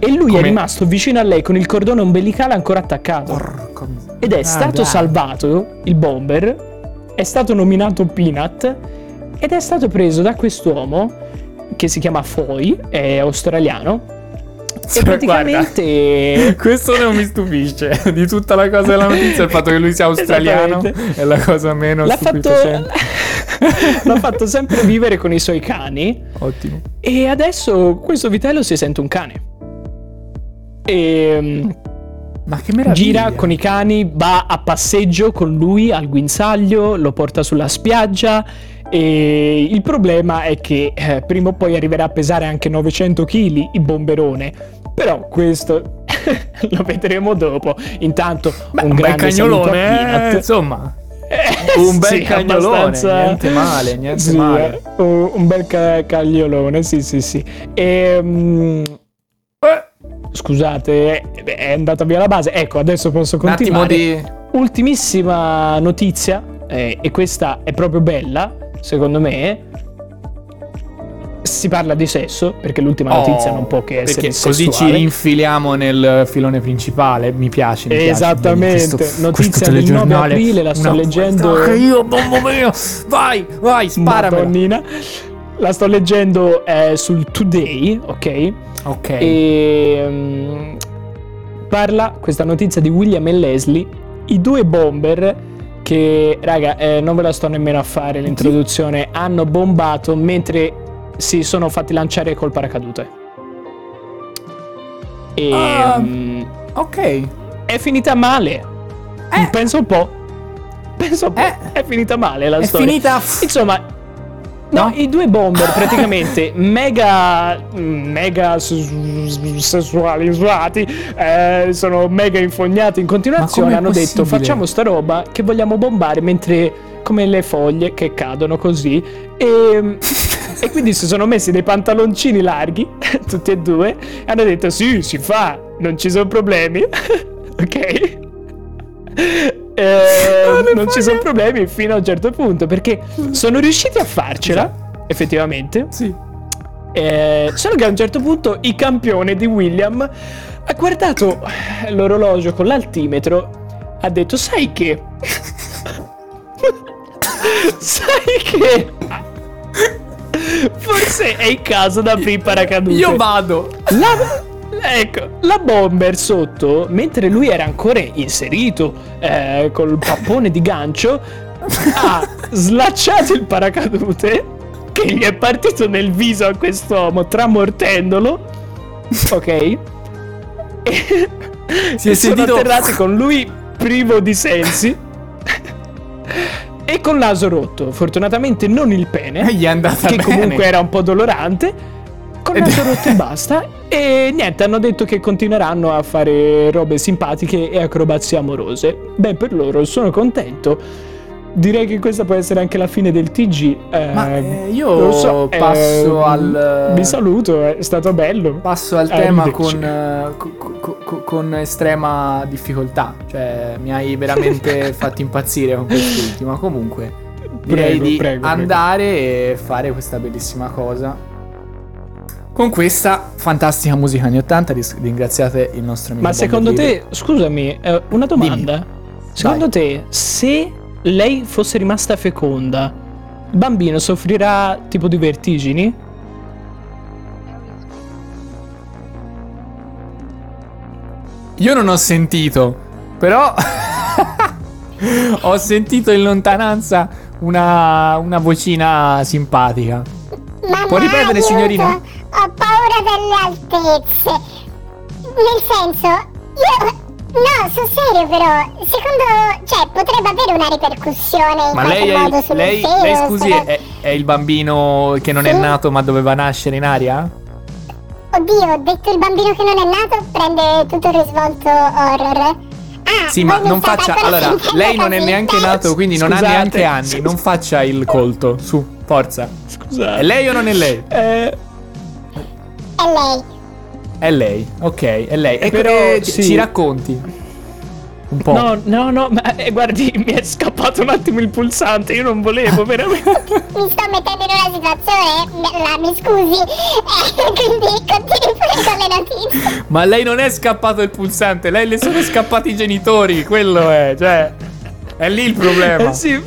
E lui è Come? rimasto vicino a lei con il cordone ombelicale ancora attaccato. Porco. Ed è Ah, stato dai. salvato il bomber, è stato nominato Peanut ed è stato preso da quest'uomo che si chiama Foy, è australiano. E praticamente guarda, questo non mi stupisce. Di tutta la cosa della notizia, il fatto che lui sia australiano è la cosa meno l'ha fatto, l'ha fatto sempre vivere con i suoi cani Ottimo. e adesso questo vitello si sente un cane. E Ma che meraviglia. gira con i cani, va a passeggio con lui al guinzaglio, lo porta sulla spiaggia e il problema è che eh, prima o poi arriverà a pesare anche 900 kg il bomberone. Però questo lo vedremo dopo. Intanto Beh, un un bel cagnolone, eh, insomma. Un bel Sì, cagnolone, abbastanza- niente male, niente Sì, male. eh, Un, un bel ca- cagliolone, sì, sì, sì. E, scusate, è, è andata via la base. Ecco, adesso posso Un attimo continuare. di... Ultimissima notizia, eh, e questa è proprio bella, secondo me. Si parla di sesso, perché l'ultima notizia Oh, non può che essere perché così ci sessuale. rinfiliamo nel filone principale. Mi piace. Mi piace. Esattamente, Vedi, questo- notizia questo del 9 telegiornale, aprile, la sto leggendo- io, mamma mia, vai, vai, sparamela. La sto leggendo eh, sul Today, ok? Ok. E mm, parla questa notizia di William e Leslie, i due bomber che, raga, eh, non ve la sto nemmeno a fare l'introduzione, hanno bombato mentre si sono fatti lanciare col paracadute. E Ah. mm, Ok. è finita male. Eh. Penso un po'. Penso un po'. Eh. È finita male la È storia. finita... Insomma, no, No? i due bomber praticamente mega, mega s- sessualizzati, eh, sono mega infognati in continuazione. Hanno detto: possibile? Facciamo sta roba che vogliamo bombare mentre come le foglie che cadono così. E, e quindi si sono messi dei pantaloncini larghi, tutti e due, e hanno detto: Sì, si fa, non ci sono problemi. ok? Eh, non ci sono problemi fino a un certo punto perché sono riusciti a farcela effettivamente. Sì. eh, solo che a un certo punto il campione di William ha guardato l'orologio con l'altimetro ha detto sai che? Sai che? Forse è il caso da aprire paracadute Io vado. la, ecco, la bomber sotto, mentre lui era ancora inserito eh, col pappone di gancio, ha slacciato il paracadute che gli è partito nel viso a quest'uomo, tramortendolo. Ok? E, Si è sentito- atterrati con lui privo di sensi. E con naso rotto, fortunatamente non il pene gli è andata che bene. comunque era un po' dolorante. Con Ed- naso rotto e basta. E niente, hanno detto che continueranno a fare robe simpatiche e acrobazie amorose. Beh, per loro sono contento. Direi che questa può essere anche la fine del TG. Eh, Ma, eh, io non lo so, passo eh, al- Vi saluto, è stato bello. Passo al Eh, tema con, eh, co- co- co- con estrema difficoltà. Cioè, mi hai veramente fatto impazzire con quest'ultima. Comunque, direi Prego, di prego, prego. andare e fare questa bellissima cosa. Con questa fantastica musica anni 80, ris- ringraziate il nostro amico Ma secondo te, scusami, eh, una domanda. Secondo te, se lei fosse rimasta feconda, il bambino soffrirà tipo di vertigini? Io non ho sentito, però ho sentito in lontananza una, una vocina simpatica. Mamma, Può ripetere, aiuto, signorina? Ho paura delle altezze. Nel senso, io... No, sul serio però, secondo... Cioè, potrebbe avere una ripercussione in Ma qualche lei, è, modo il- sul lei, seno, lei, scusi, sulla- è, è il bambino che non è Sì. nato ma doveva nascere in aria? Oddio, ho detto il bambino che non è nato prende tutto il risvolto horror. Ah, Sì, ma non state faccia. ancora Allora, sentendo lei non è così? neanche nato, quindi non ha Scusate. neanche anni. Non faccia il colto. Su, forza. Scusa. È lei o non è lei? Eh, È lei. È lei, ok, è lei. E Però, però ci, sì. ci racconti un po'. no, no, no, ma eh, guardi, mi è scappato un attimo il pulsante, io non volevo, veramente. Mi sto mettendo in una situazione, la, mi scusi, eh, quindi continui pure con le notizie. Ma lei non è scappato il pulsante, lei le sono scappati i genitori. Quello è, cioè. È lì il problema. Eh sì,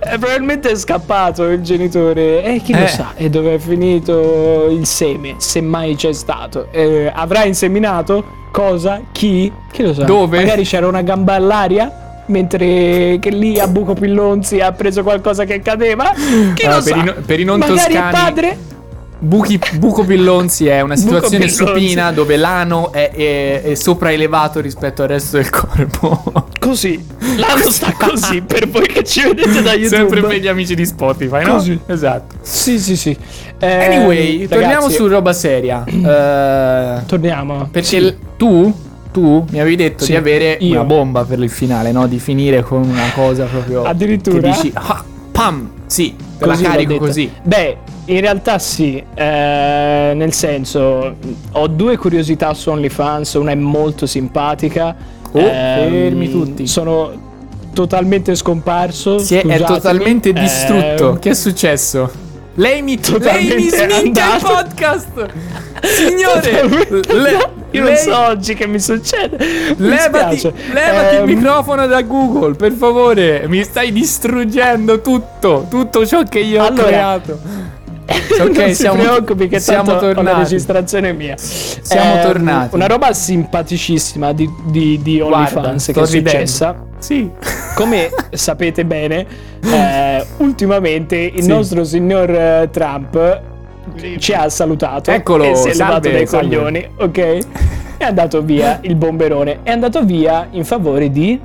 eh, probabilmente è scappato il genitore. E chi lo Eh. sa? E dove è finito il seme? Se mai c'è stato. Eh, avrà inseminato? Cosa? Chi? Chi lo sa? Dove? Magari c'era una gamba all'aria. Mentre che lì a Buco Pillonzi ha preso qualcosa che cadeva. Chi Allora, lo sa? per i no- per i non Magari toscani- il padre? Buchi, buco Pillonzi è una situazione supina dove l'ano è, è- è sopraelevato rispetto al resto del corpo. Così. L'anno sta così per voi che ci vedete da YouTube. Sempre per gli amici di Spotify, no? Così. Esatto. Sì, sì, sì. Eh, Anyway, torniamo ragazzi, su roba seria. Eh, Torniamo. perché Sì. tu tu mi avevi detto Sì, di avere io. una bomba per il finale, no? Di finire con una cosa proprio. Addirittura? Che dici, ah, pam! Sì, te la Così l'ho carico così. Beh, in realtà sì, eh, nel senso, ho due curiosità su OnlyFans, una è molto simpatica. Oh, fermi tutti. Sono totalmente scomparso. Si è, è totalmente distrutto. Eh, Che è successo? Lei mi, lei Totalmente mi sminchia il podcast! Signore! le-. Io non lei- so oggi che mi succede. Mi Levati, dispiace. levati il Ehm, microfono da Google, per favore. Mi stai distruggendo tutto. Tutto ciò che io Allora, ho creato. Ok, non si siamo- preoccupi che siamo ho la tornati. registrazione mia. Siamo Ehm, tornati. Una roba simpaticissima di, di, di OnlyFans che è successa. Sì. Come sapete bene, eh, ultimamente il Sì. nostro signor eh, Trump ci ha salutato Eccolo, e si è levato salve, dai salve. coglioni, ok? È andato via il bomberone, è andato via in favore di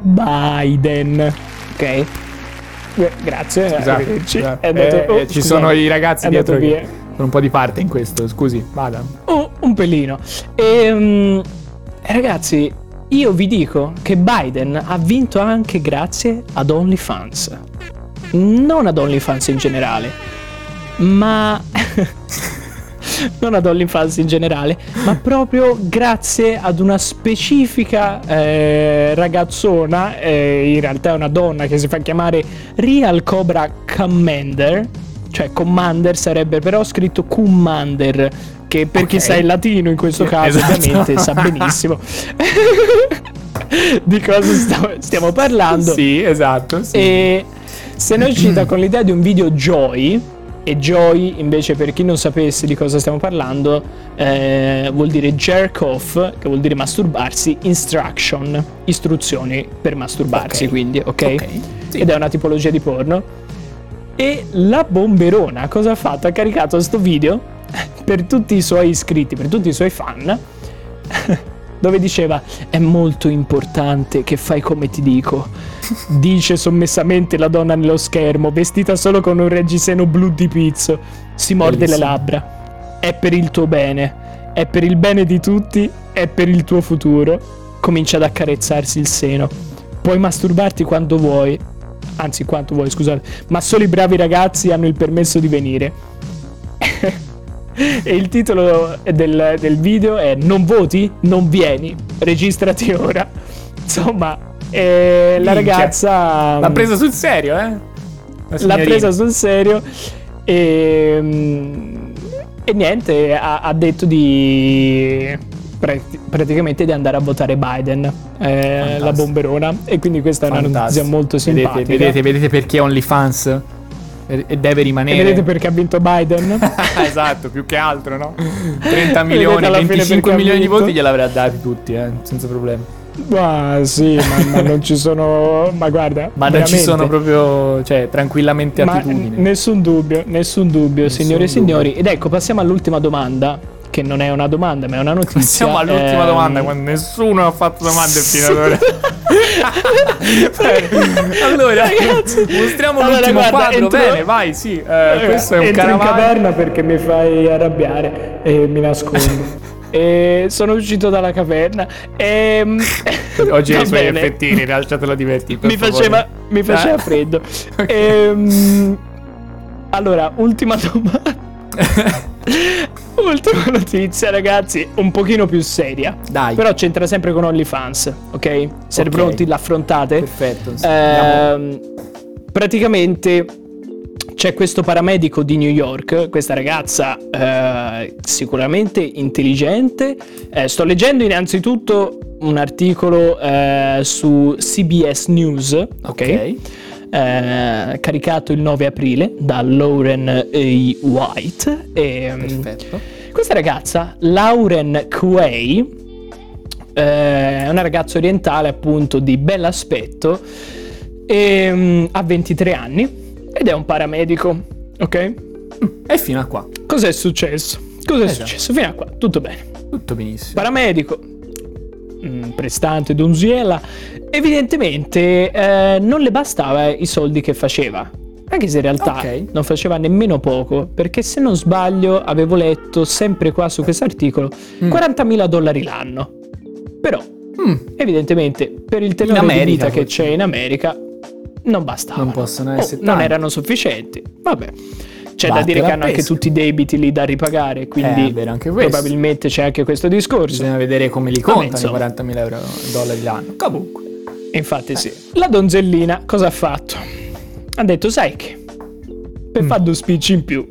Biden, ok? Eh, Grazie, Scusate, arrivederci. scusate. È andato- Eh, oh, eh, ci scusate. sono i ragazzi dietro andato che via. sono un po' di parte in questo. Scusi, vada. Oh, un pelino. E, ragazzi, io vi dico che Biden ha vinto anche grazie ad OnlyFans. Non ad OnlyFans in generale, ma... non ad OnlyFans in generale, ma proprio grazie ad una specifica eh, ragazzona, eh, in realtà è una donna che si fa chiamare Real Cobra Commander, cioè Commander sarebbe però scritto Commander, che per chi Ok. sa il latino in questo caso esatto. ovviamente sa benissimo di cosa sta- stiamo parlando. Sì, esatto. Sì. E se ne è uscita con l'idea di un video Joy. E Joy, invece, per chi non sapesse di cosa stiamo parlando, eh, vuol dire jerk off, che vuol dire masturbarsi, instruction, istruzioni per masturbarsi, Ok. quindi, ok? Ok, sì. Ed è una tipologia di porno. E la bomberona cosa ha fatto? Ha caricato sto video per tutti i suoi iscritti, per tutti i suoi fan, dove diceva è molto importante che fai come ti dico. Dice sommessamente la donna nello schermo, vestita solo con un reggiseno blu di pizzo. Si morde Bellissimo. le labbra. È per il tuo bene. È per il bene di tutti. È per il tuo futuro. Comincia ad accarezzarsi il seno. Puoi masturbarti quando vuoi. Anzi, quanto vuoi, scusate. Ma solo i bravi ragazzi hanno il permesso di venire. E il titolo del, del video è Non voti? Non vieni. Registrati ora. Insomma, eh, la ragazza... L'ha presa sul serio, eh? L'ha presa sul serio e, mm, e niente, ha, ha detto di prati- praticamente di andare a votare Biden, eh, la bomberona, e quindi questa è una notizia molto simpatica. Vedete, vedete, vedete perché OnlyFans e e deve E rimanere. vedete perché ha vinto Biden? esatto, più che altro, no? 30 Vedete milioni, alla fine 25 perché ha milioni di voti gliel'avrà dati tutti, eh, senza problemi. ma sì, ma, ma non ci sono... Ma guarda, Ma non ci sono proprio, cioè, tranquillamente Ma attitudini. n- nessun dubbio, nessun dubbio, Nessun signore e signori. Ed ecco, passiamo all'ultima domanda, che non è una domanda, ma è una notizia. Siamo all'ultima Ehm, domanda, quando nessuno ha fatto domande fino ad ora. Allora, Ragazzi, mostriamo allora, l'ultimo guarda, quadro. entro- Bene, vai, sì. eh, questo è un Entro in caverna perché mi fai arrabbiare e mi nascondo. e sono uscito dalla caverna e Oggi Va hai i suoi effettini, lasciatelo divertire. mi favore. faceva, mi faceva Eh? freddo. Ok. Ehm, allora, ultima domanda. Ultima notizia, ragazzi, un pochino più seria. Dai, Però c'entra sempre con OnlyFans, ok? Siete Ok. pronti? L'affrontate? perfetto. Andiamo. Ehm, praticamente c'è questo paramedico di New York, questa ragazza eh, sicuramente intelligente. Eh, sto leggendo innanzitutto un articolo eh, su CBS News, ok? ok. Eh, caricato il 9 aprile da Lauren A. White. E, mm, Perfetto. questa ragazza, Lauren Quay, eh, è una ragazza orientale appunto di bell'aspetto, e, mm, ha 23 anni ed è un paramedico, ok? E fino a qua. Cos'è successo? Cos'è Esatto. successo? Fino a qua, tutto bene. Tutto benissimo. Paramedico, prestante donziella, evidentemente eh, non le bastava i soldi che faceva. Anche se in realtà Ok. non faceva nemmeno poco, perché se non sbaglio avevo letto sempre qua su questo articolo Mm. 40.000 dollari l'anno. Però, Mm, evidentemente, per il tenore America, di vita che c'è in America, non bastava. Non possono essere non tanti. erano sufficienti. Vabbè. C'è da dire che hanno anche tutti i debiti lì da ripagare, quindi Eh, vero, probabilmente c'è anche questo discorso. bisogna vedere come li Vabbè, contano i insomma. 40.000 euro dollari l'anno. Comunque. Infatti sì. La donzellina cosa ha fatto? Ha detto, sai che, per Mm. fare due speech in più,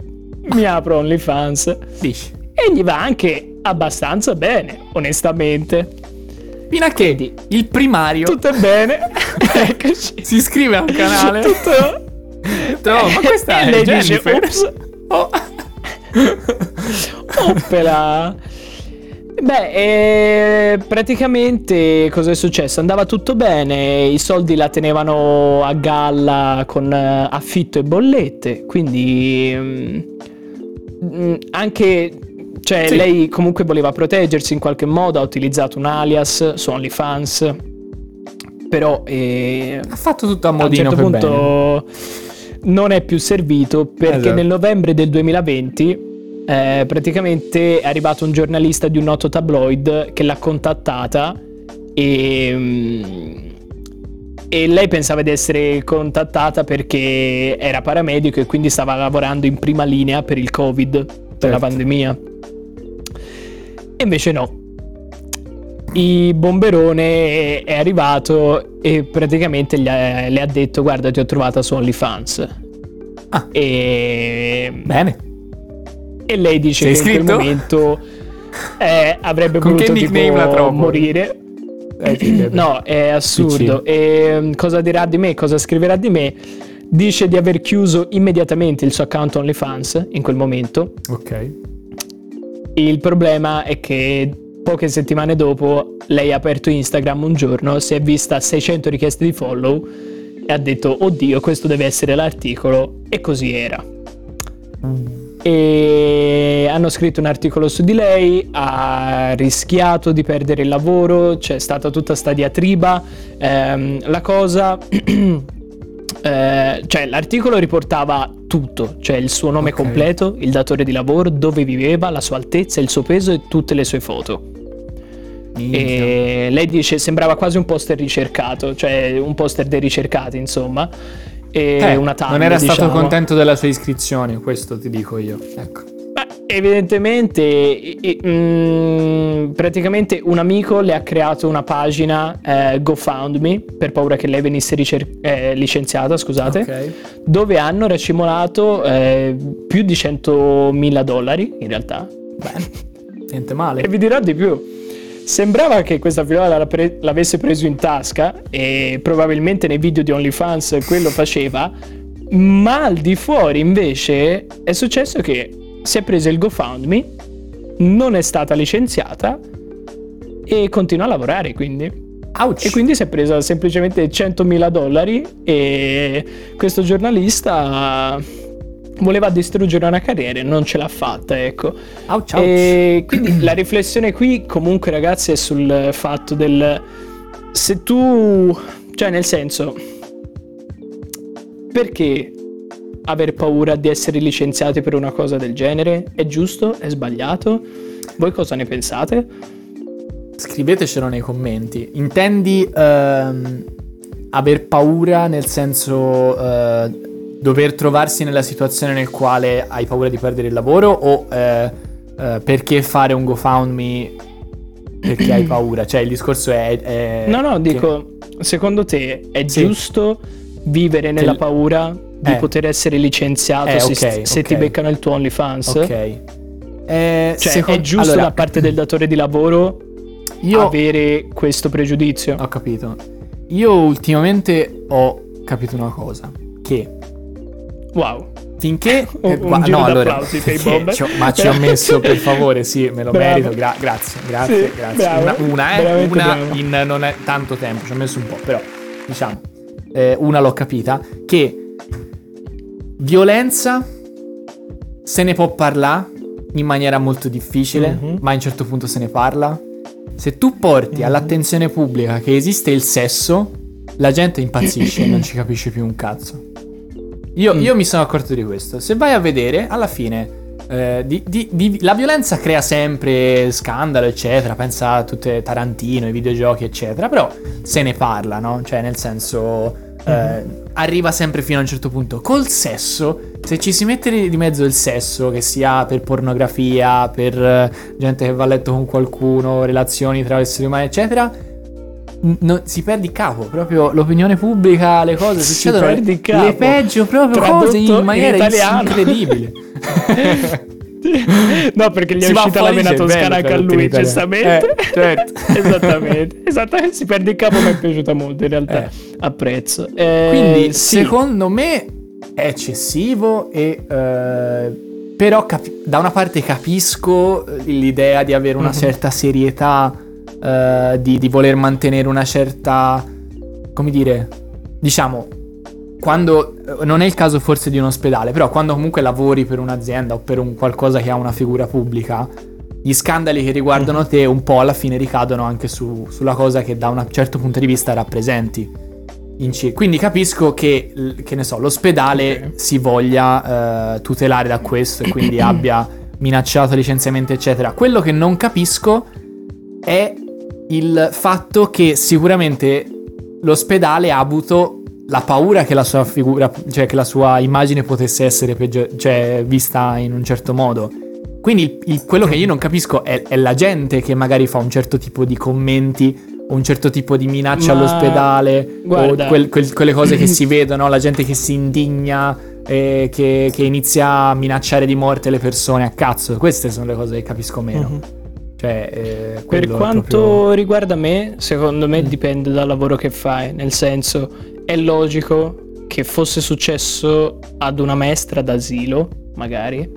mi apro OnlyFans. Dici. E gli va anche abbastanza bene, onestamente. Fino a che il primario Tutto è bene. Eccoci. si iscrive a un canale. Tutto... No, ma questa e è lei dice, Jennifer. "Ops, Oh. Oppela. Beh, eh, praticamente cosa è successo? Andava tutto bene, i soldi la tenevano a galla con eh, affitto e bollette, quindi mm, mm, anche cioè Sì. lei comunque voleva proteggersi in qualche modo, ha utilizzato un alias su OnlyFans. Però eh, Ha fatto tutto a a un modino certo per bene. Non è più servito perché Esatto. nel novembre del 2020 eh, praticamente è arrivato un giornalista di un noto tabloid che l'ha contattata e, mm, e lei pensava di essere contattata perché era paramedico e quindi stava lavorando in prima linea per il covid, per la Certo. pandemia. E invece no. Il bomberone è arrivato e praticamente ha- le ha detto guarda ti ho trovata su OnlyFans. Ah. E, Bene. e lei dice Sei che in quel iscritto? momento eh, avrebbe Con voluto tipo, morire. Eh. No, è assurdo. E mm, cosa dirà di me? Cosa scriverà di me? Dice di aver chiuso immediatamente il suo account OnlyFans in quel momento. Ok. Il problema è che poche settimane dopo lei ha aperto Instagram un giorno, si è vista 600 richieste di follow e ha detto oddio questo deve essere l'articolo e così era. E hanno scritto un articolo su di lei, ha rischiato di perdere il lavoro, c'è stata tutta sta diatriba. Ehm, la cosa... eh, cioè l'articolo riportava tutto, cioè il suo nome Ok. completo, il datore di lavoro, dove viveva, la sua altezza, il suo peso e tutte le sue foto. E lei dice sembrava quasi un poster ricercato, cioè un poster dei ricercati, insomma. E Eh, una tag, non era stato diciamo. contento della sua iscrizione, questo ti dico io. Ecco. Beh, evidentemente, i- i- mm, praticamente un amico le ha creato una pagina eh, GoFundMe per paura che lei venisse ricer- eh, licenziata, scusate, Ok. dove hanno racimolato eh, più di 100.000 dollari in realtà. Niente male. E vi dirò di più. Sembrava che questa figliola la pre- l'avesse preso in tasca e probabilmente nei video di OnlyFans quello faceva, ma al di fuori invece è successo che si è preso il GoFundMe, non è stata licenziata e continua a lavorare quindi. Ouch. E quindi si è presa semplicemente 100.000 dollari e questo giornalista voleva distruggere una carriera e non ce l'ha fatta, ecco. Ouch, ouch. E quindi la riflessione qui comunque ragazzi è sul fatto del se tu cioè nel senso perché aver paura di essere licenziati per una cosa del genere è giusto? È sbagliato? Voi cosa ne pensate? Scrivetecelo nei commenti. Intendi ehm, aver paura nel senso eh, dover trovarsi nella situazione nel quale hai paura di perdere il lavoro o eh, eh, perché fare un GoFundMe perché hai paura? Cioè il discorso è... è No, no, che- dico, secondo te è Sì. giusto vivere nella Che- paura di Eh. poter essere licenziato Eh, se, ok, se ti ok. beccano il tuo OnlyFans? Ok. Eh, Cioè, secon- è giusto allora, da parte del datore di lavoro io avere questo pregiudizio? ho capito. Io ultimamente ho capito una cosa. Che Wow. finché... Un- eh, un giro no, allora, ho- ma ci ho messo per favore, sì, me lo Bravo. merito. gra- grazie, grazie, Sì, grazie. bravo. Una, una, eh, una bravo. in non è tanto tempo, ci ho messo un po', però diciamo, eh, una l'ho capita, che violenza se ne può parlare in maniera molto difficile, Mhm. ma a un certo punto se ne parla. Se tu porti all'attenzione pubblica che esiste il sesso, la gente impazzisce e non ci capisce più un cazzo. Io, Mm. io mi sono accorto di questo. Se vai a vedere, alla fine eh, di- di- di- la violenza crea sempre scandalo, eccetera. Pensa a tutte Tarantino, i videogiochi, eccetera. Però se ne parla, no? Cioè, nel senso. eh, arriva sempre fino a un certo punto. Col sesso, se ci si mette di di mezzo il sesso, che sia per pornografia, per eh, gente che va a letto con qualcuno, relazioni tra esseri umani, eccetera. Non- si perde il capo, proprio l'opinione pubblica, le cose Si succedono perde il capo. le peggio proprio Tradotto cose in in maniera italiano. incredibile. no, perché gli è Si va uscita la vena toscana anche a in lui, giustamente. Eh, certo. esattamente, esattamente. Si perde il capo, mi è piaciuta molto in realtà. Eh. Apprezzo. Eh, Quindi sì. secondo me è eccessivo e eh, però capi- da una parte capisco eh, l'idea di avere una Mhm. certa serietà, eh, di, di voler mantenere una certa, come dire, diciamo, quando eh, non è il caso forse di un ospedale, però quando comunque lavori per un'azienda o per un qualcosa che ha una figura pubblica, gli scandali che riguardano te un po' alla fine ricadono anche su- sulla cosa che da un certo punto di vista rappresenti. Quindi capisco che, che ne so, l'ospedale Ok. si voglia eh, tutelare da questo e quindi abbia minacciato licenziamenti, eccetera. Quello che non capisco è il fatto che sicuramente l'ospedale ha avuto la paura che la sua figura, cioè che la sua immagine potesse essere peggio- cioè, vista in un certo modo. Quindi il- il- quello che io non capisco è, è la gente che magari fa un certo tipo di commenti o un certo tipo di minaccia Ma- all'ospedale guarda- o quel- quel- quelle cose che si vedono, la gente che si indigna, eh, che, che inizia a minacciare di morte le persone a cazzo. Queste sono le cose che capisco meno. Mhm. Cioè, eh, Per quanto proprio- riguarda me, secondo me dipende dal lavoro che fai, nel senso è logico che fosse successo ad una maestra d'asilo, magari,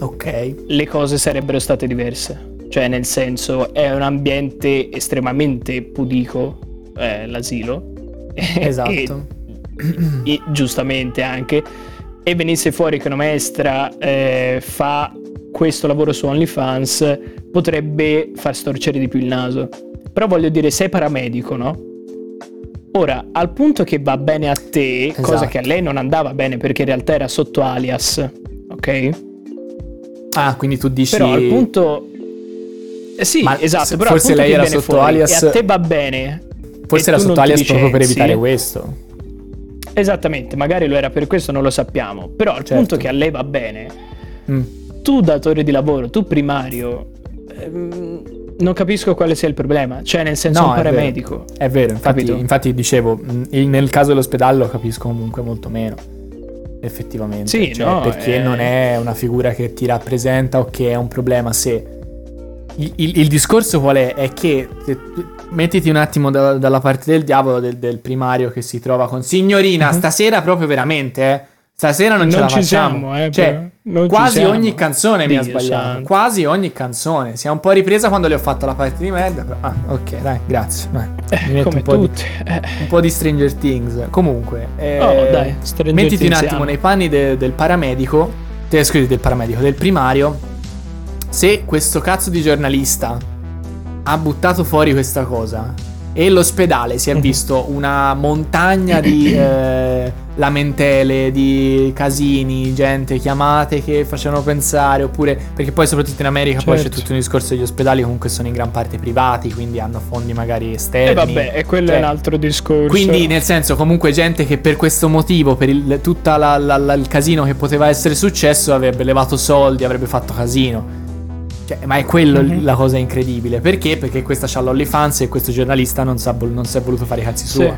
Ok. le cose sarebbero state diverse. Cioè, nel senso, è un ambiente estremamente pudico, eh, l'asilo. Esatto. E, e giustamente anche. E venisse fuori che una maestra eh, fa questo lavoro su OnlyFans, potrebbe far storcere di più il naso. Però voglio dire, sei paramedico, no? Ora, al punto che va bene a te, cosa Esatto. che a lei non andava bene perché in realtà era sotto alias, ok? Ah, quindi tu dici... Però al punto. Eh sì, Ma esatto. Però forse lei era sotto fuori alias- E a te va bene. Forse era sotto alias proprio per evitare questo. Esattamente, magari lo era per questo, non lo sappiamo. Però al Certo. punto che a lei va bene, Mm. Tu datore di lavoro, tu primario, ehm, non capisco quale sia il problema. Cioè, nel senso, No, un è vero. paramedico. È vero, infatti, infatti dicevo, nel caso dell'ospedale lo capisco comunque molto meno. Effettivamente. Sì, Cioè, no, perché eh. non è una figura che ti rappresenta o che è un problema se... Il, il- il discorso qual è? È che tu- mettiti un attimo da- dalla parte del diavolo, del, del primario che si trova con signorina, Mhm. stasera proprio veramente, eh. Stasera non, ce Non la ci facciamo. siamo, eh, cioè, quasi ogni canzone mi ha Dio sbagliato. santo. Quasi ogni canzone. Si è un po' ripresa quando le ho fatto la parte di merda. però- Ah, ok, dai, grazie. Metto Eh, Come un po' di- tutti. Eh, un po' di Stranger Things. Comunque, eh, Oh, dai, Stranger mettiti un Things attimo siamo. nei panni de- del paramedico. eh, scusi, del paramedico, del primario. Se questo cazzo di giornalista ha buttato fuori questa cosa e l'ospedale si è Mhm. visto una montagna di eh, lamentele, di casini, gente chiamate che facevano pensare, oppure perché poi soprattutto in America poi c'è Certo. tutto un discorso degli ospedali comunque sono in gran parte privati, quindi hanno fondi magari E esterni. vabbè, e quello Cioè, è un altro discorso. quindi, nel senso, comunque, gente che per questo motivo, per il, tutta la- la- la- il casino che poteva essere successo, avrebbe levato soldi, avrebbe fatto casino. Cioè, ma è quello Mhm. la cosa incredibile. Perché? Perché questa c'ha l'OnlyFans e questo giornalista non, sa- non si è voluto fare i cazzi Sì. sua.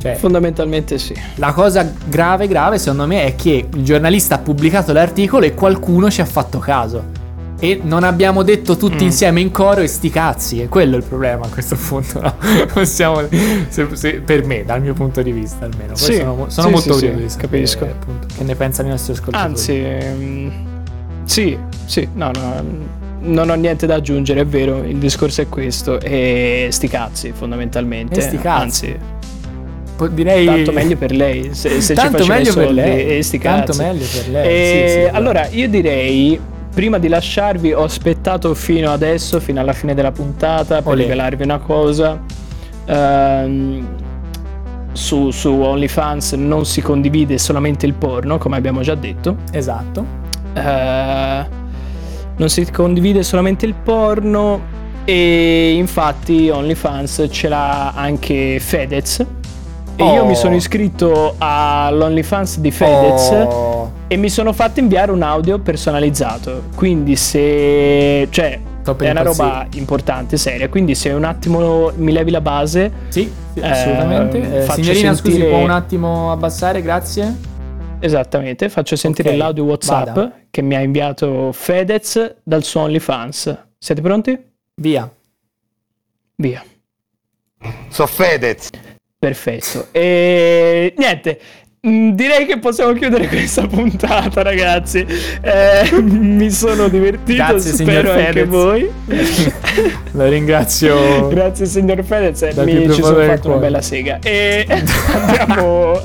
Cioè, Fondamentalmente sì. la cosa grave, grave, secondo me, è che il giornalista ha pubblicato l'articolo e qualcuno ci ha fatto caso. E non abbiamo detto tutti Mm. insieme in coro e sti cazzi. E quello è il problema a questo punto. No? Possiamo, se- se- per me, dal mio punto di vista almeno. Poi Sì, sono, sono sì, molto sì, curioso sì, capisco. appunto, che ne pensano i nostri ascoltatori. Anzi, ehm, sì, sì, no, no, non ho niente da aggiungere, è vero, il discorso è questo. E sti cazzi, fondamentalmente. E sti cazzi. Anzi, direi tanto meglio per lei. Se, se tanto ci meglio per lei. E sti tanto cazzi. meglio per lei. E sì, sì, allora, io direi. Prima di lasciarvi, ho aspettato fino adesso, fino alla fine della puntata, per Olè. rivelarvi una cosa. Ehm, su, su OnlyFans non si condivide solamente il porno, come abbiamo già detto. esatto. eh, non si condivide solamente il porno e infatti OnlyFans ce l'ha anche Fedez. E io Oh. mi sono iscritto all'OnlyFans di Fedez Oh, e mi sono fatto inviare un audio personalizzato. Quindi se... cioè... Sto per È una roba importante, seria. Quindi se un attimo mi levi la base, Sì, Eh, assolutamente. Eh, faccio signorina, scusi, sentire- può un attimo abbassare? Grazie. esattamente, faccio sentire Ok, l'audio WhatsApp vada. che mi ha inviato Fedez dal suo OnlyFans. Siete pronti? Via. Via. So Fedez. Perfetto. E niente. mm, Direi che possiamo chiudere questa puntata, ragazzi. Eh, mi sono divertito. Grazie, spero anche Fedez. voi. La ringrazio. Grazie, signor Fedez. eh, Mi ci sono fatto una cuore. bella sega. E andiamo.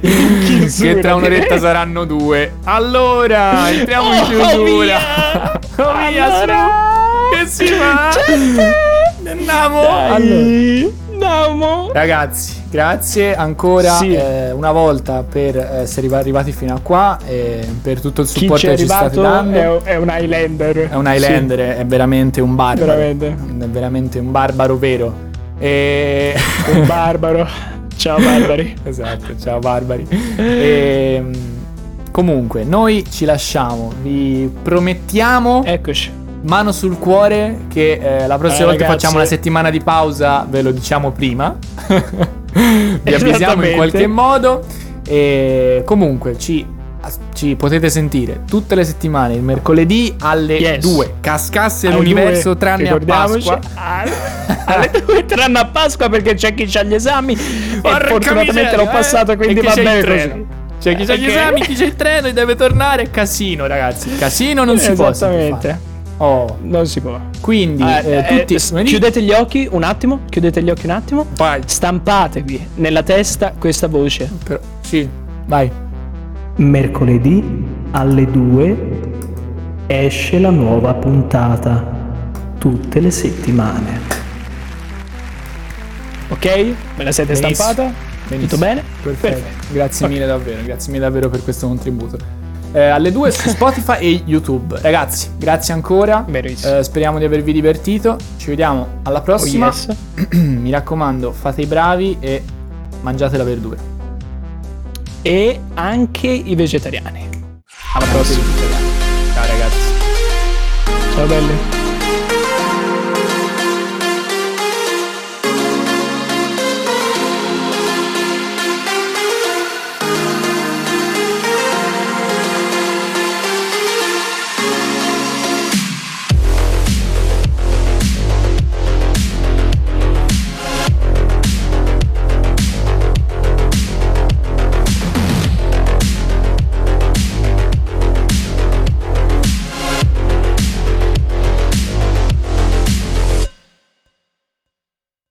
in che tra un'oretta saranno due. Allora, entriamo in Oh, chiusura. via! Oh, via, Allora! Che si fa? Andiamo. Allora. Andiamo. Ragazzi, grazie ancora Sì. eh, una volta per essere arrivati fino a qua e per tutto il supporto che ci state dando. è, è un Highlander. È un Highlander, è veramente un barbaro. Veramente. È veramente un barbaro vero. E... Sì, un barbaro. Ciao, barbari. esatto, ciao barbari. E, comunque, noi ci lasciamo. Vi promettiamo, Eccoci. Mano sul cuore, che eh, la prossima Eh, volta ragazzi. facciamo una settimana di pausa, ve lo diciamo prima. Vi avvisiamo in qualche modo. E comunque ci, ci potete sentire tutte le settimane, il mercoledì alle Yes. 2. Cascasse Alle l'universo due, tranne a. Pasqua. Alle- Alle due tranne a Pasqua perché c'è chi ha gli esami. Porca e fortunatamente miseria, l'ho eh? passato, quindi va bene così. C'è chi c'ha gli Ok. esami, chi c'è il treno e deve tornare. Casino, ragazzi. Casino non si può. Esattamente. Oh, Non si può. quindi Eh, eh, eh, tutti. s- chiudete gli occhi un attimo. Chiudete gli occhi un attimo. Vai. Stampatevi nella testa questa voce. Però- sì, vai. Mercoledì alle 2 esce la nuova puntata. Tutte le settimane. Ok? Me la siete Benissimo. stampata? Benissimo. Tutto bene? Perfetto. Grazie mille davvero, grazie mille davvero per questo contributo. Eh, alle due su Spotify e YouTube. Ragazzi, grazie ancora. Eh, speriamo di avervi divertito. Ci vediamo alla Oh, prossima. yes. Mi raccomando, fate i bravi e mangiate la verdura. E anche i vegetariani. Alla prossima. Ciao ragazzi. Ciao belli.